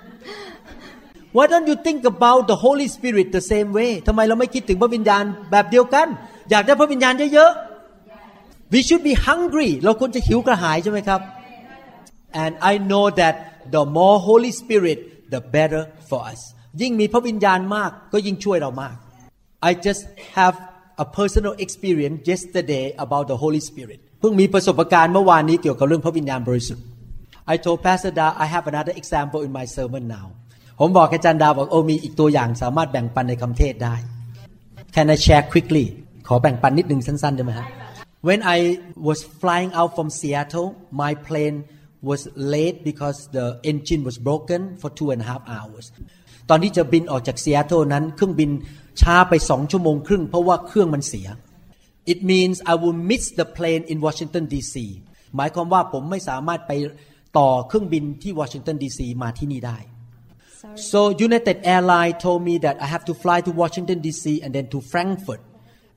Why don't you think about the Holy Spirit the same way ทำไมเราไม่คิดถึงพระวิญญาณแบบเดียวกัน อยากได้พระวิญญาณเยอะๆ We should be hungry เราควรจะหิวกระหายใช่ไหมครับ and I know that the more Holy Spirit the better for us ยิ่งมีพระวิญญาณมากก็ยิ่งช่วยเรามาก I just have a personal experience yesterday about the Holy Spirit เพิ่งมีประสบการณ์เมื่อวานนี้เกี่ยวกับเรื่องพระวิญญาณบริสุทธิ์ I told Pastor Da I have another example in my sermon now ผมบอกอาจารย์ดาวบอกโอ้มีอีกตัวอย่างสามารถแบ่งปันในคำเทศได้ Can I share quickly ขอแบ่งปันนิดหนึ่งสั้นๆได้ไหมฮะ When I was flying out from Seattle my plane was late because the engine was broken for two and a half hours ตอนที่จะบินออกจากซีแอตเทิลนั้น เครื่องบินช้าไปสองชั่วโมงครึ่ง เพราะว่าเครื่องมันเสีย It means I will miss the plane in Washington D.C. หมายความว่าผมไม่สามารถไปต่อเครื่องบินที่วอชิงตันดีซีมาที่นี่ได้ Sorry. So United Airlines told me that I have to fly to Washington D.C. and then to Frankfurt,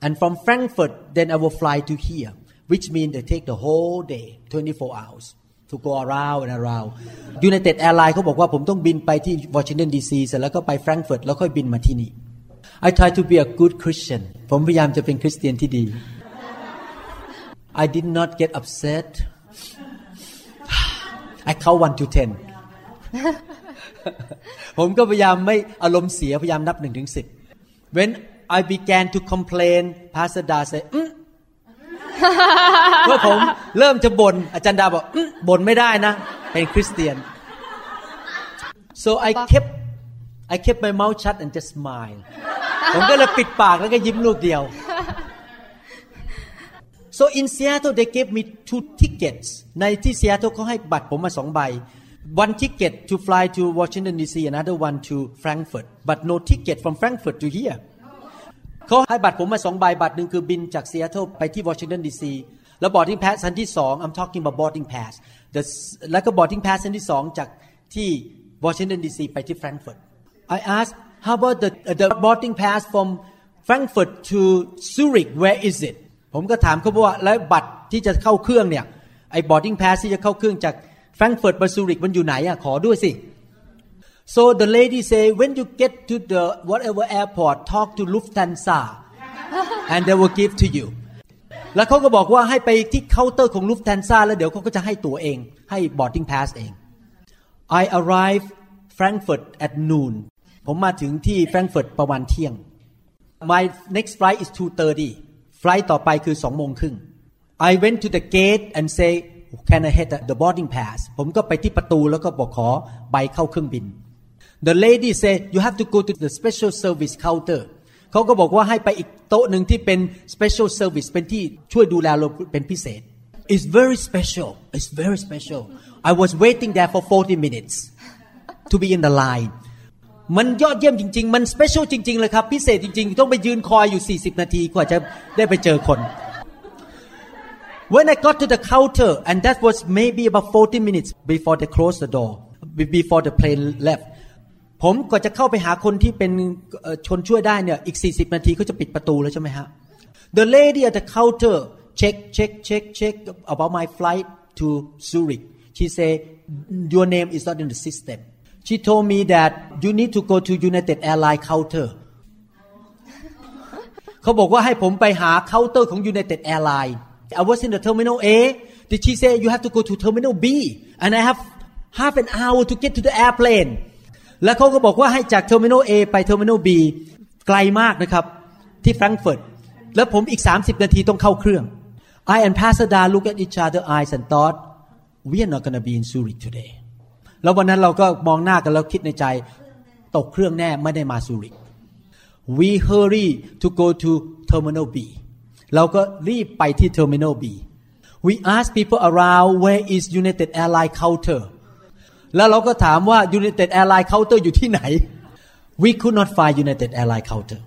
and from Frankfurt then I will fly to here, which means they take the whole day, 24 hours, to go around and around. United Airlines เขาบอกว่าผมต้องบินไปที่ Washington D.C. เสร็จแล้วก็ไป Frankfurt แล้วค่อยบินมาที่นี่ I try to be a good Christian ผมพยายามจะเป็นคริสเตียนที่ดี I did not get upset I count one to ten ผมก็พยายามไม่อารมณ์เสียพยายามนับหนึ่งถึงสิบ When I began to complain Pastor Da said อืมเมื่อผมเริ่มจะบน่นอาจารย์ดาบอกอืมบ่นไม่ได้นะ เป็นคริสเตียน so I kept I kept my mouth shut and just smile ผมก็เลยปิดปากแล้วก็ยิ้มลูกเดียว so in Seattle they gave me two tickets ในที่ Seattle เขาให้บัตรผมมาสองใบ one ticket to fly to Washington D.C. another one to Frankfurt but no ticket from Frankfurt to here เขาให้บัตรผมมาสองใบบัตรหนึ่งคือบินจากซีแอตเทิลไปที่วอชิงตันดีซีแล้ว boarding pass อันที่สอง I'm talking about boarding pass The แล้วก็ boarding pass อันที่สองจากที่วอชิงตันดีซีไปที่แฟรงก์เฟิร์ต I asked how about the the boarding pass from Frankfurt to Zurich where is it ผมก็ถามเขาว่าแล้วบัตรที่จะเข้าเครื่องเนี่ยไอ้ boarding pass ที่จะเข้าเครื่องจาก Frankfurt ไปซูริกมันอยู่ไหนอะขอด้วยสิ so the lady say when you get to the whatever airport talk to Lufthansa and they will give to you แล้วเขาก็บอกว่าให้ไปที่เคาน์เตอร์ของ Lufthansa แล้วเดี๋ยวเขาก็จะให้ตั๋วเอง ให้ boarding pass เอง I arrive Frankfurt at noon ผมมาถึงที่แฟรงก์เฟิร์ตประมาณเที่ยง My next flight is 2:30 flight ต่อไปคือ2โมงครึ่ง I went to the gate and say can I have the boarding pass ผมก็ไปที่ประตูแล้วก็บอกขอใบเข้าเครื่องบิน The lady say you have to go to the special service counter เขาก็บอกว่าให้ไปอีกโต๊ะหนึ่งที่เป็น special service เป็นที่ช่วยดูแลเราเป็นพิเศษ It's very special It's very special I was waiting there for 40 minutes to be in the line มันยอดเยี่ยมจริง ๆ มัน special จริง ๆ เลยครับ พิเศษจริง ๆ ต้องไปยืนคอยอยู่ 40 นาทีกว่าจะได้ไปเจอคน When I got to the counter and that was maybe about 40 minutes before they closed the door before the plane left ผมก็จะเข้าไปหาคนที่เป็นชนช่วยได้เนี่ยอีก 40 นาทีเขาจะปิดประตูแล้วใช่ไหมฮะ The lady at the counter check check check check about my flight to Zurich she say your name is not in the system she told me that you need to go to United Airlines counter เขาบอกว่าให้ผมไปหาเคาน์เตอร์ของ United Airlines I was in the terminal A did she say you have to go to terminal B and I have half an hour to get to the airplane แล้วเขาก็บอกว่าให้จาก terminal A ไป terminal B ไกลมากนะครับ ที่แฟรงก์เฟิร์ตแล้วผมอีก 30 นาทีต้องเข้าเครื่อง I and Pastor Da look at each other eyes and thought we are not gonna be in Zurich today แล้ววันนั้นเราก็มองหน้ากันแล้วคิดในใจ ตกเครื่องแน่ไม่ได้มาซูริก we hurry to go to terminal B เราก็รีบไปที่ terminal B we ask people around where is United Airline counter แล้วเราก็ถามว่า United Airline counter อยู่ที่ไหน we could not find United Airline counter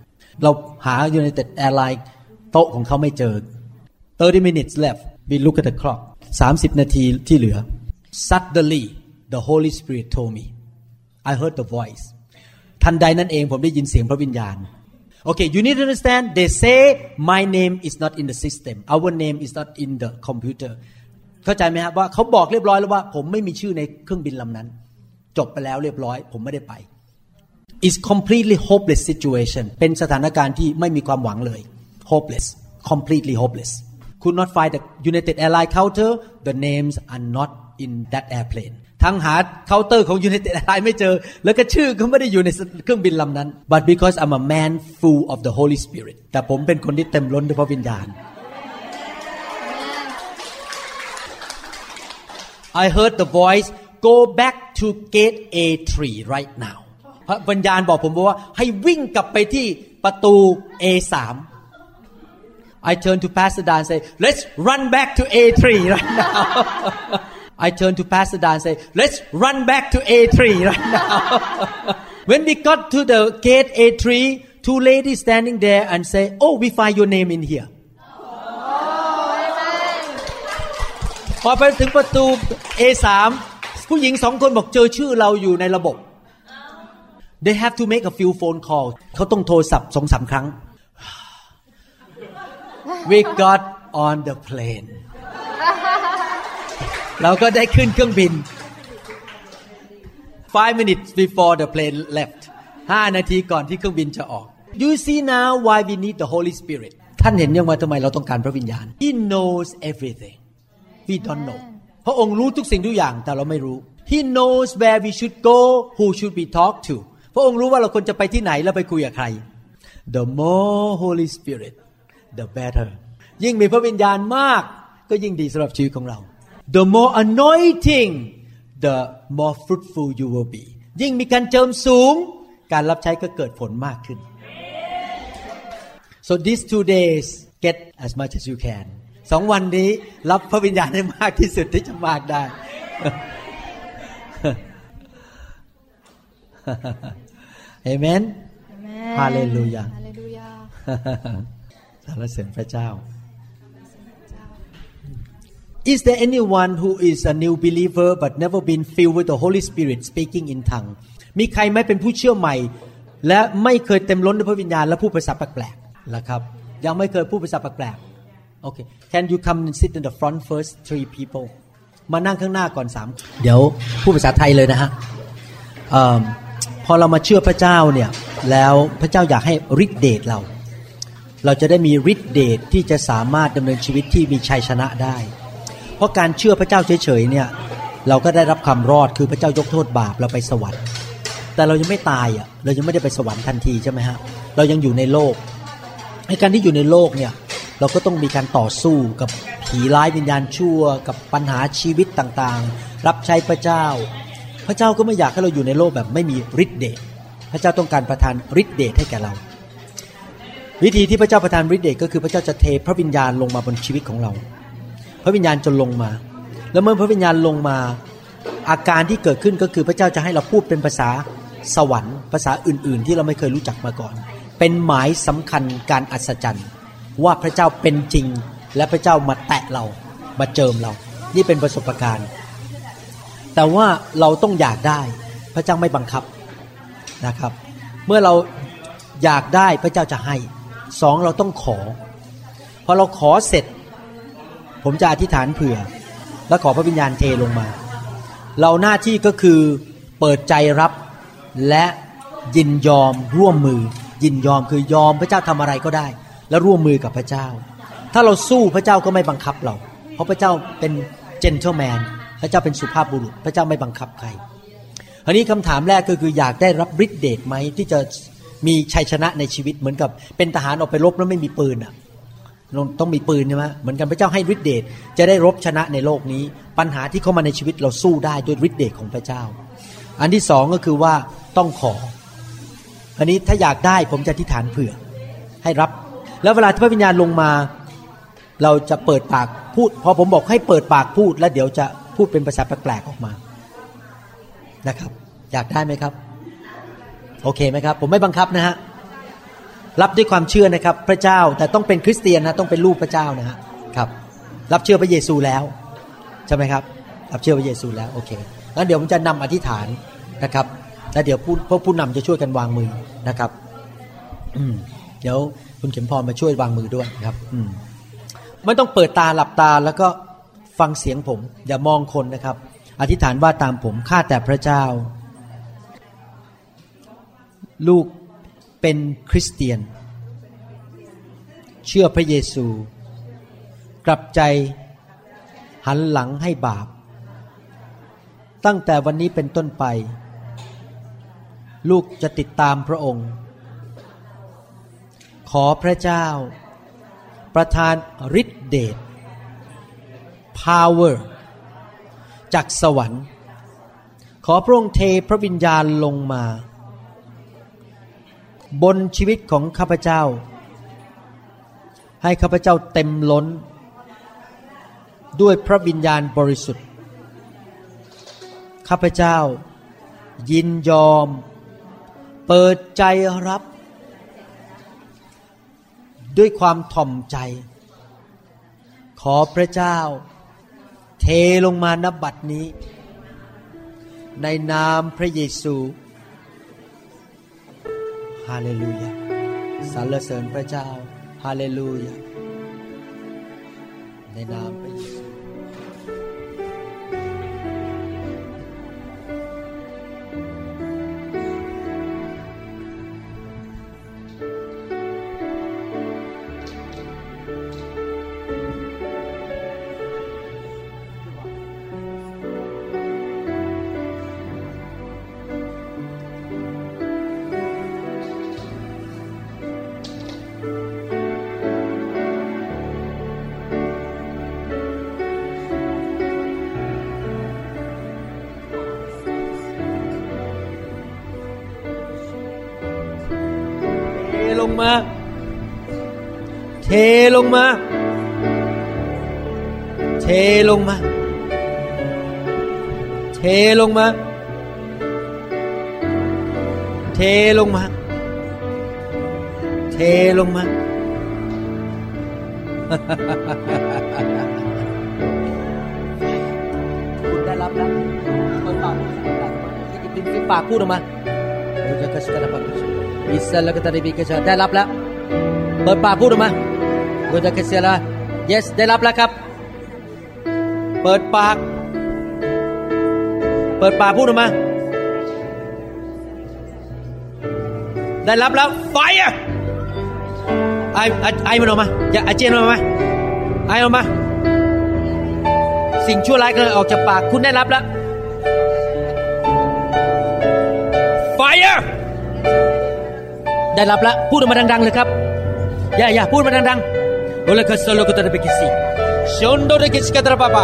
เราหา United Airline โต๊ะของเขาไม่เจอ 30 minutes left we look at the clock 30 นาทีที่เหลือ suddenly the Holy Spirit told me I heard the voice ทันใดนั้นเองผมได้ยินเสียงพระวิญญาณ Okay you need to understand they say my name is not in the system our name is not in the computer เข้าใจไหมครับว่าเขาบอกเรียบร้อยแล้วว่า ผมไม่มีชื่อในเครื่องบินลำนั้น จบไปแล้วเรียบร้อย ผมไม่ได้ไป is completely hopeless situation เป็นสถานการณ์ที่ไม่มีความหวังเลย hopeless completely hopeless could not find the United Airlines counter the names are not in that airplane ทั้งหาเคาน์เตอร์ของ United Airlines ไม่เจอ แล้วก็ชื่อก็ไม่ได้อยู่ในเครื่องบินลำนั้น but because I'm a man full of the Holy Spirit แต่ผมเป็นคนที่เต็มล้นด้วยพระวิญญาณ I heard the voice go back to gate A3 right now พระวิญญาณบอกผมว่าให้วิ่งกลับไปที่ประตู A3 I turn to Pastor Dan and say let's run back to A3 right now I turn to Pastor Dan and say let's run back to A3 right now when we got to the gate A3 two ladies standing there and say oh we find your name in here พอไปถึงประตู A3 ผู้หญิงสองคนบอกเจอชื่อเราอยู่ในระบบ they have to make a few phone call เขาต้องโทรศัพท์สองสามครั้ง we got on the plane เราก็ได้ขึ้นเครื่องบิน five minutes before the plane left ห้านาทีก่อนที่เครื่องบินจะออก you see now why we need the Holy Spirit ท่านเห็นยังว่าทำไมเราต้องการพระวิญญาณ He knows everything we don't know พระองค์รู้ทุกสิ่งทุกอย่างแต่เราไม่รู้ He knows where we should go who should we talk to พระองค์รู้ว่าเราควรจะไปที่ไหนแล้วไปคุยกับใคร The more Holy Spirit the better ยิ่งมีพระวิญญาณมากก็ยิ่งดีสำหรับชีวิตของเรา The more anointing the more fruitful you will be ยิ่งมีการเจิมสูง การรับใช้ก็เกิดผลมากขึ้น so these two days get as much as you can สองวันนี้รับพระวิญญาณให้มากที่สุดที่จะมากได้ เอเมน Amen. ฮาเลลูยา Halleluja. สรรเสริญพระเจ้า Is there anyone who is a new believer but never been filled with the Holy Spirit speaking in tongue มีใครไหมเป็นผู้เชื่อใหม่ และไม่เคยเต็มล้นด้วยพระวิญญาณและพูดภาษาแปลกๆล่ะครับ ยังไม่เคยพูดภาษาแปลกๆ Okay Can you come and sit in the front first three people มานั่งข้างหน้าก่อนสามเดี๋ยวพูดภาษาไทยเลยนะฮะเออพอเรามาเชื่อพระเจ้าเนี่ยแล้วพระเจ้าอยากให้ฤทธิเดชเรา เราจะได้มีฤทธิเดชที่จะสามารถดำเนินชีวิตที่มีชัยชนะได้เพ ราะการเชื่อพระเจ้าเฉยๆเนี่ยเราก็ได้รับความรอดคือพระเจ้ายกโทษบาปเราไปสวรรค์ แต่เรายังไม่ตายอะเรายังไม่ได้ไปสวรรค์ทันทีใช่ไหมฮะเรายังอยู่ในโลกในการที่อยู่ในโลกเนี่ยเราก็ต้องมีการต่อสู้กับผีร้ายวิญญาณชั่ว กับปัญหาชีวิตต่างๆ รับใช้พระเจ้า พระเจ้าก็ไม่อยากให้เราอยู่ในโลกแบบไม่มีฤทธิ์เดชพระเจ้าต้องการประทานฤทธิ์เดชให้แก่เรา วิธีที่พระเจ้าประทานฤทธิ์เดชก็คือพระเจ้าจะเทพระวิญญาณลงมาบนชีวิตของเรา พระวิญญาณจะลงมา แล้วเมื่อพระวิญญาณลงมา อาการที่เกิดขึ้นก็คือพระเจ้าจะให้เราพูดเป็นภาษาสวรรค์ ภาษาอื่น ๆ ที่เราไม่เคยรู้จักมาก่อน เป็นหมายสำคัญการอัศจรรย์ ว่าพระเจ้าเป็นจริง และพระเจ้ามาแตะเรามาเจิมเรา นี่เป็นประสบการณ์ แต่ว่าเราต้องอยากได้ พระเจ้าไม่บังคับนะครับ เมื่อเราอยากได้พระเจ้าจะให้สองเราต้องขอ พอเราขอเสร็จ ผมจะอธิษฐานเผื่อ แล้วขอพระวิญญาณเทลงมา เราหน้าที่ก็คือเปิดใจรับและยินยอมร่วมมือ ยินยอมคือยอมพระเจ้าทำอะไรก็ได้ แล้วร่วมมือกับพระเจ้า ถ้าเราสู้พระเจ้าก็ไม่บังคับเรา เพราะพระเจ้าเป็นเจนเทลแมนพระเจ้าเป็นสุภาพบุรุษ พระเจ้าไม่บังคับใครอันนี้คำถามแรกก็คืออยากได้รับฤทธิเดชไหมที่จะมีชัยชนะในชีวิตเหมือนกับเป็นทหารออกไปรบแล้วไม่มีปืนอะ ต้องมีปืนใช่ไหมเหมือนกันพระเจ้าให้ฤทธิเดชจะได้รบชนะในโลกนี้ ปัญหาที่เข้ามาในชีวิตเราสู้ได้ด้วยฤทธิเดชของพระเจ้า อันที่สองก็คือว่าต้องขออันนี้ถ้าอยากได้ผมจะอธิษฐานเผื่อ ให้รับ แล้วเวลาที่พระวิญญาณลงมา เราจะเปิดปากพูด พอผมบอกให้เปิดปากพูด แล้วเดี๋ยวจะพูดเป็นภาษาแปลกๆออกมานะครับ อยากได้ไหมครับ โอเคไหมครับ ผมไม่บังคับนะฮะ รับด้วยความเชื่อนะครับพระเจ้าแต่ต้องเป็นคริสเตียนนะต้องเป็นลูกพระเจ้านะฮะครับ รับเชื่อพระเยซูแล้วใช่ไหมครับ รับเชื่อพระเยซูแล้วโอเคงั้นเดี๋ยวผมจะนำอธิษฐานนะครับแล้วเดี๋ยวผู้พวกผู้นำจะช่วยกันวางมือนะครับอืเดี๋ยวคุณเข็มพรมาช่วยวางมือด้วยครับอืมไม่ต้องเปิดตาหลับตาแล้วก็ฟังเสียงผม อย่ามองคนนะครับ อธิษฐานว่าตามผมข้าแต่พระเจ้า ลูก เป็นคริสเตียน เชื่อพระเยซู กลับใจหันหลังให้บาป ตั้งแต่วันนี้เป็นต้นไป ลูกจะติดตามพระองค์ ขอพระเจ้า ประทานฤทธิเดช power จากสวรรค์ ขอพระองค์เทพระวิญญาณลงมา บนชีวิตของข้าพเจ้า ให้ข้าพเจ้าเต็มล้น ด้วยพระวิญญาณบริสุทธิ์ ข้าพเจ้า ยินยอม เปิดใจรับ ด้วยความถ่อมใจ ขอพระเจ้า เทลงมานบัดนี้ ในนามพระเยซู ฮาเลลูยาสรรเสริญพระเจ้า ฮาเลลูยาในนามพระ มา เทลงมา เทลงมา เทลงมา เทลงมาคุณได้รับแล้วเปิดปากที่ปิดปิดปากพูดออกมาเราจะกระสุนกระปักอิสระก็ตาดีบิกระชาได้รับแล้ว เปิดปากพูดออกมา เราจะเสียละ yes ได้รับแล้วครับ เปิดปาก เปิดปากพูดออกมา ได้รับแล้ว fire ไอไอไอมันออกมาอย่าอาเจียนมันออกมาไอออกมา สิ่งชั่วร้ายกำลังออกจากปากคุณได้รับแล้ว fire ได้รับแล้วพูดออกมาดังๆเลยครับ อย่าอย่าพูดมาดังๆ โอเลกัสโลกุตระเบกิสิชนโดเรกิสกัตระปาปา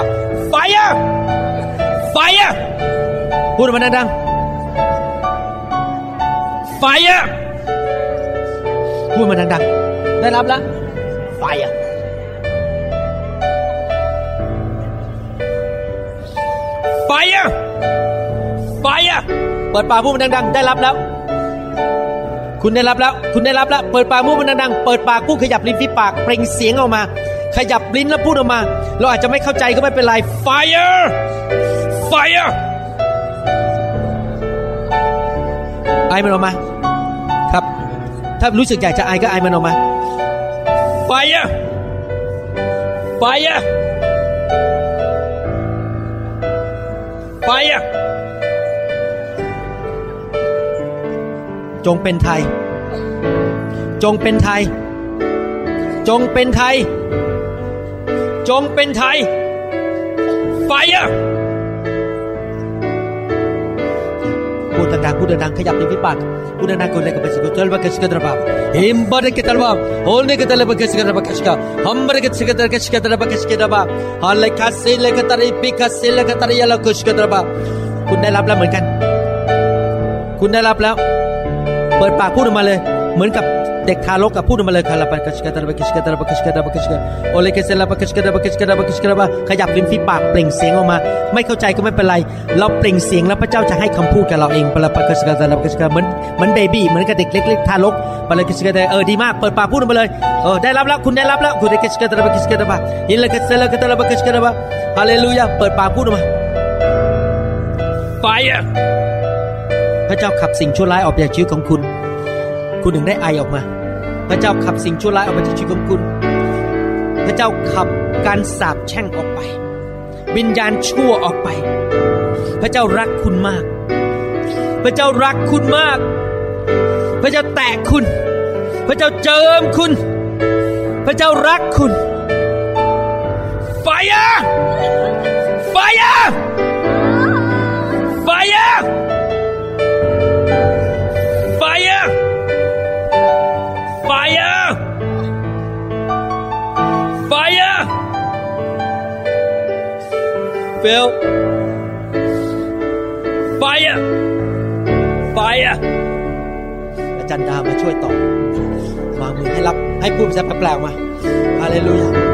fire fire พูดออกมาดังๆ fire พูดมาดังๆได้รับแล้ว fire fire fire เปิดปากพูดมาดังๆ ได้รับแล้ว คุณได้รับแล้ว คุณได้รับแล้ว เปิดปากพูดมันดังๆ เปิดปากพูดขยับลิ้นที่ปากเปล่งเสียงออกมา ขยับลิ้นแล้วพูดออกมา เราอาจจะไม่เข้าใจก็ไม่เป็นไร fire fire ไอมันออกมา ครับ ถ้ารู้สึกอยากจะไอก็ไอมันออกมา fire fire fire จงเป็นไทย จงเป็นไทย จงเป็นไทย จงเป็นไทย fire พูดดังๆพูดดังๆขยับลิ้นที่ปากพูดดังๆคนเลยกับเป็นสิ่งที่เราคิดกันระบาดหิมบาร์เกตระบาดโอลเลกตระบาดคิดกันระบาดคิดกันฮัมบาร์เกตสิกตระคิดกันระบาดคิดกันระบาดฮัลเลคัสเซเลกตระปิคัสเซเลกตระยาลคิดกันระบาดคุณได้รับแล้วเหมือนกัน คุณได้รับแล้ว เปิดปากพูดออกมาเลย เหมือนกับเด็กทารกกับพูดออกมาเลยคาราบาคิกาตาบาคิกาตาบาคิกาตาบาคิกาโอเลเกเซลาบาคิกาตาบาคิกาตาบาคิกาตาบาขยับริมฝีปากเปล่งเสียงออกมา ไม่เข้าใจก็ไม่เป็นไร เราเปล่งเสียงแล้วพระเจ้าจะให้คำพูดกับเราเองปะลาปาคิกาตาบาคิกาเหมือนเหมือนเบบี้เหมือนกับเด็กเล็กๆทารกปะลาคิชกาตาเออดีมากเปิดปากพูดออกมาเลยเออได้รับแล้วคุณได้รับแล้วคุณได้คิกาตาบาคิกาตาบาอินเลเกเซลาบาตาบาคิกาตาบาฮาเลลูยาเปิดปากพูดออกมา fire พระเจ้าขับสิ่งชั่วร้ายออกจากชีวิตของคุณ คุณถึงได้ไอออกมา พระเจ้าขับสิ่งชั่วร้ายออกมาจากชีวิตของคุณ พระเจ้าขับการสาปแช่งออกไป วิญญาณชั่วออกไป พระเจ้ารักคุณมาก พระเจ้ารักคุณมาก พระเจ้าแตะคุณ พระเจ้าเจิมคุณ พระเจ้ารักคุณ Fire Fire Fire Fire Phil Fire Fire อาจารย์ดามาช่วยต่อวางมือให้รับ ให้พูดภาษาแปลกๆมาฮาเลลูยา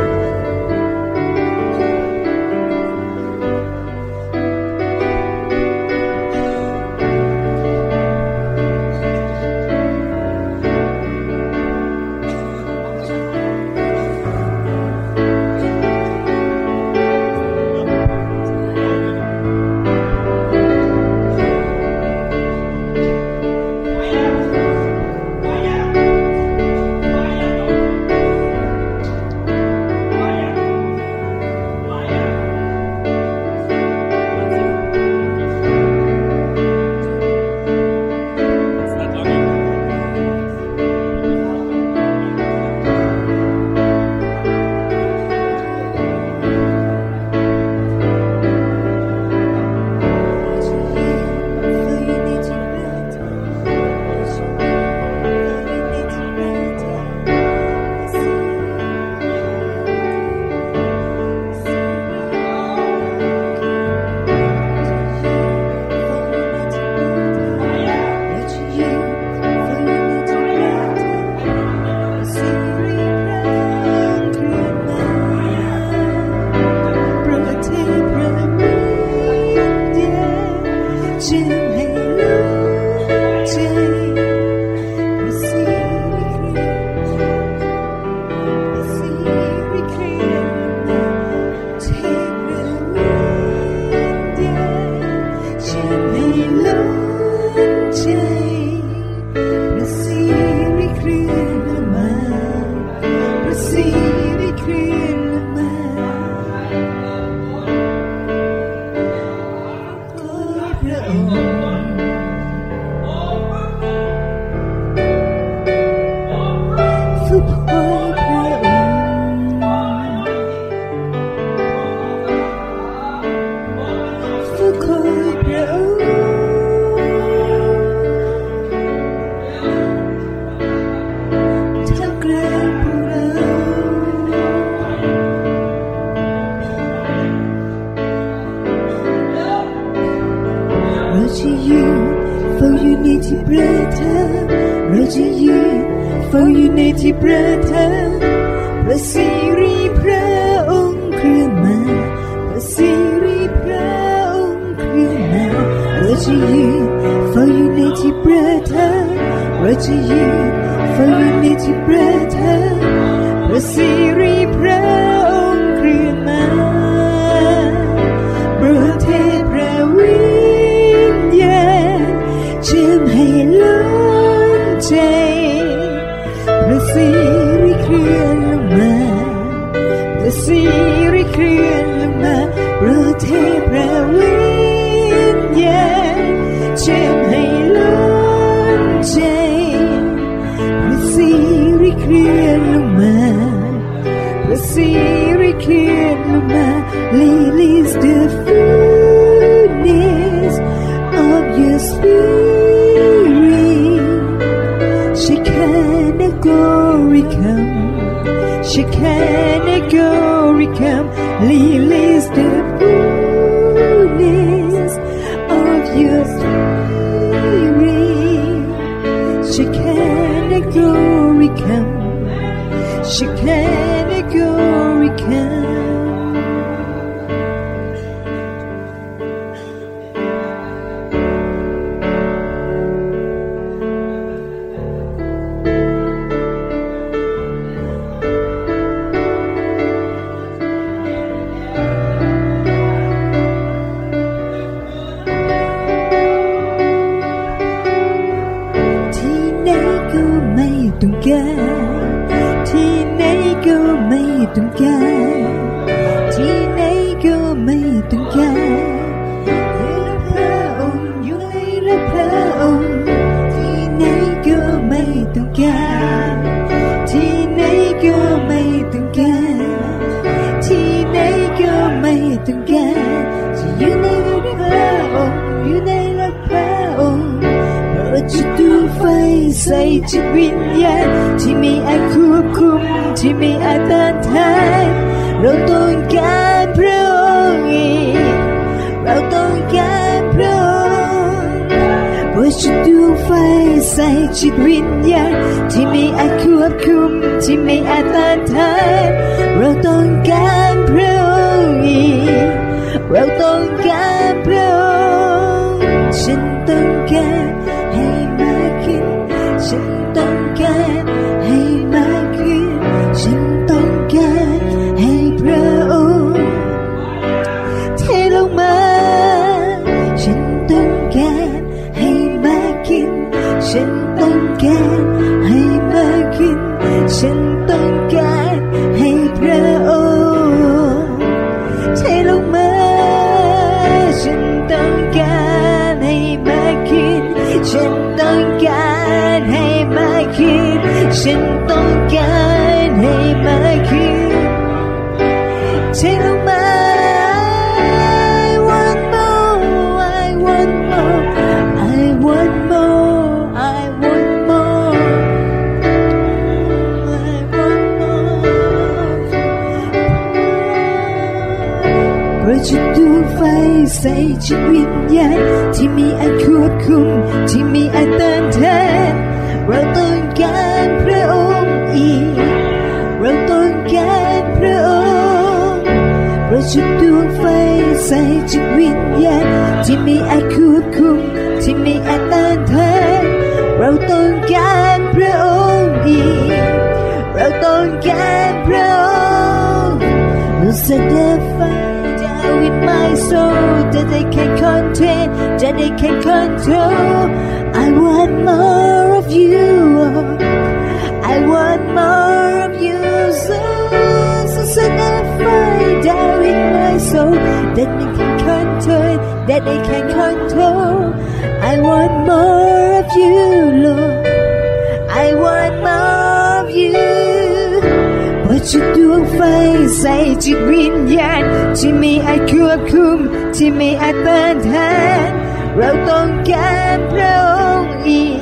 ใส่จิตวิญญาณ ที่มีอาจควบคุม ที่มีอาจต้านทานเราต้องการพระองค์อีก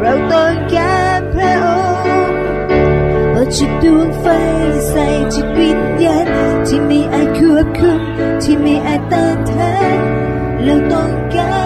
เราต้องการพระองค์เปิดจิตดวงไฟใส่จิตวิญญาณ ที่มีอาจควบคุม ที่มีอาจต้านทานเราต้องการ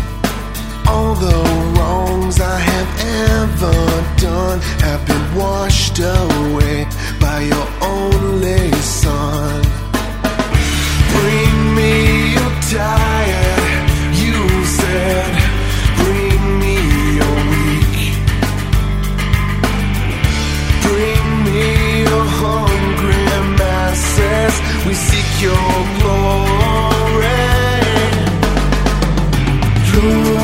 All the wrongs I have ever done have been washed away by your only son. Bring me your tired, you said. Bring me your weak. Bring me your hungry masses. We seek your glory. Lord,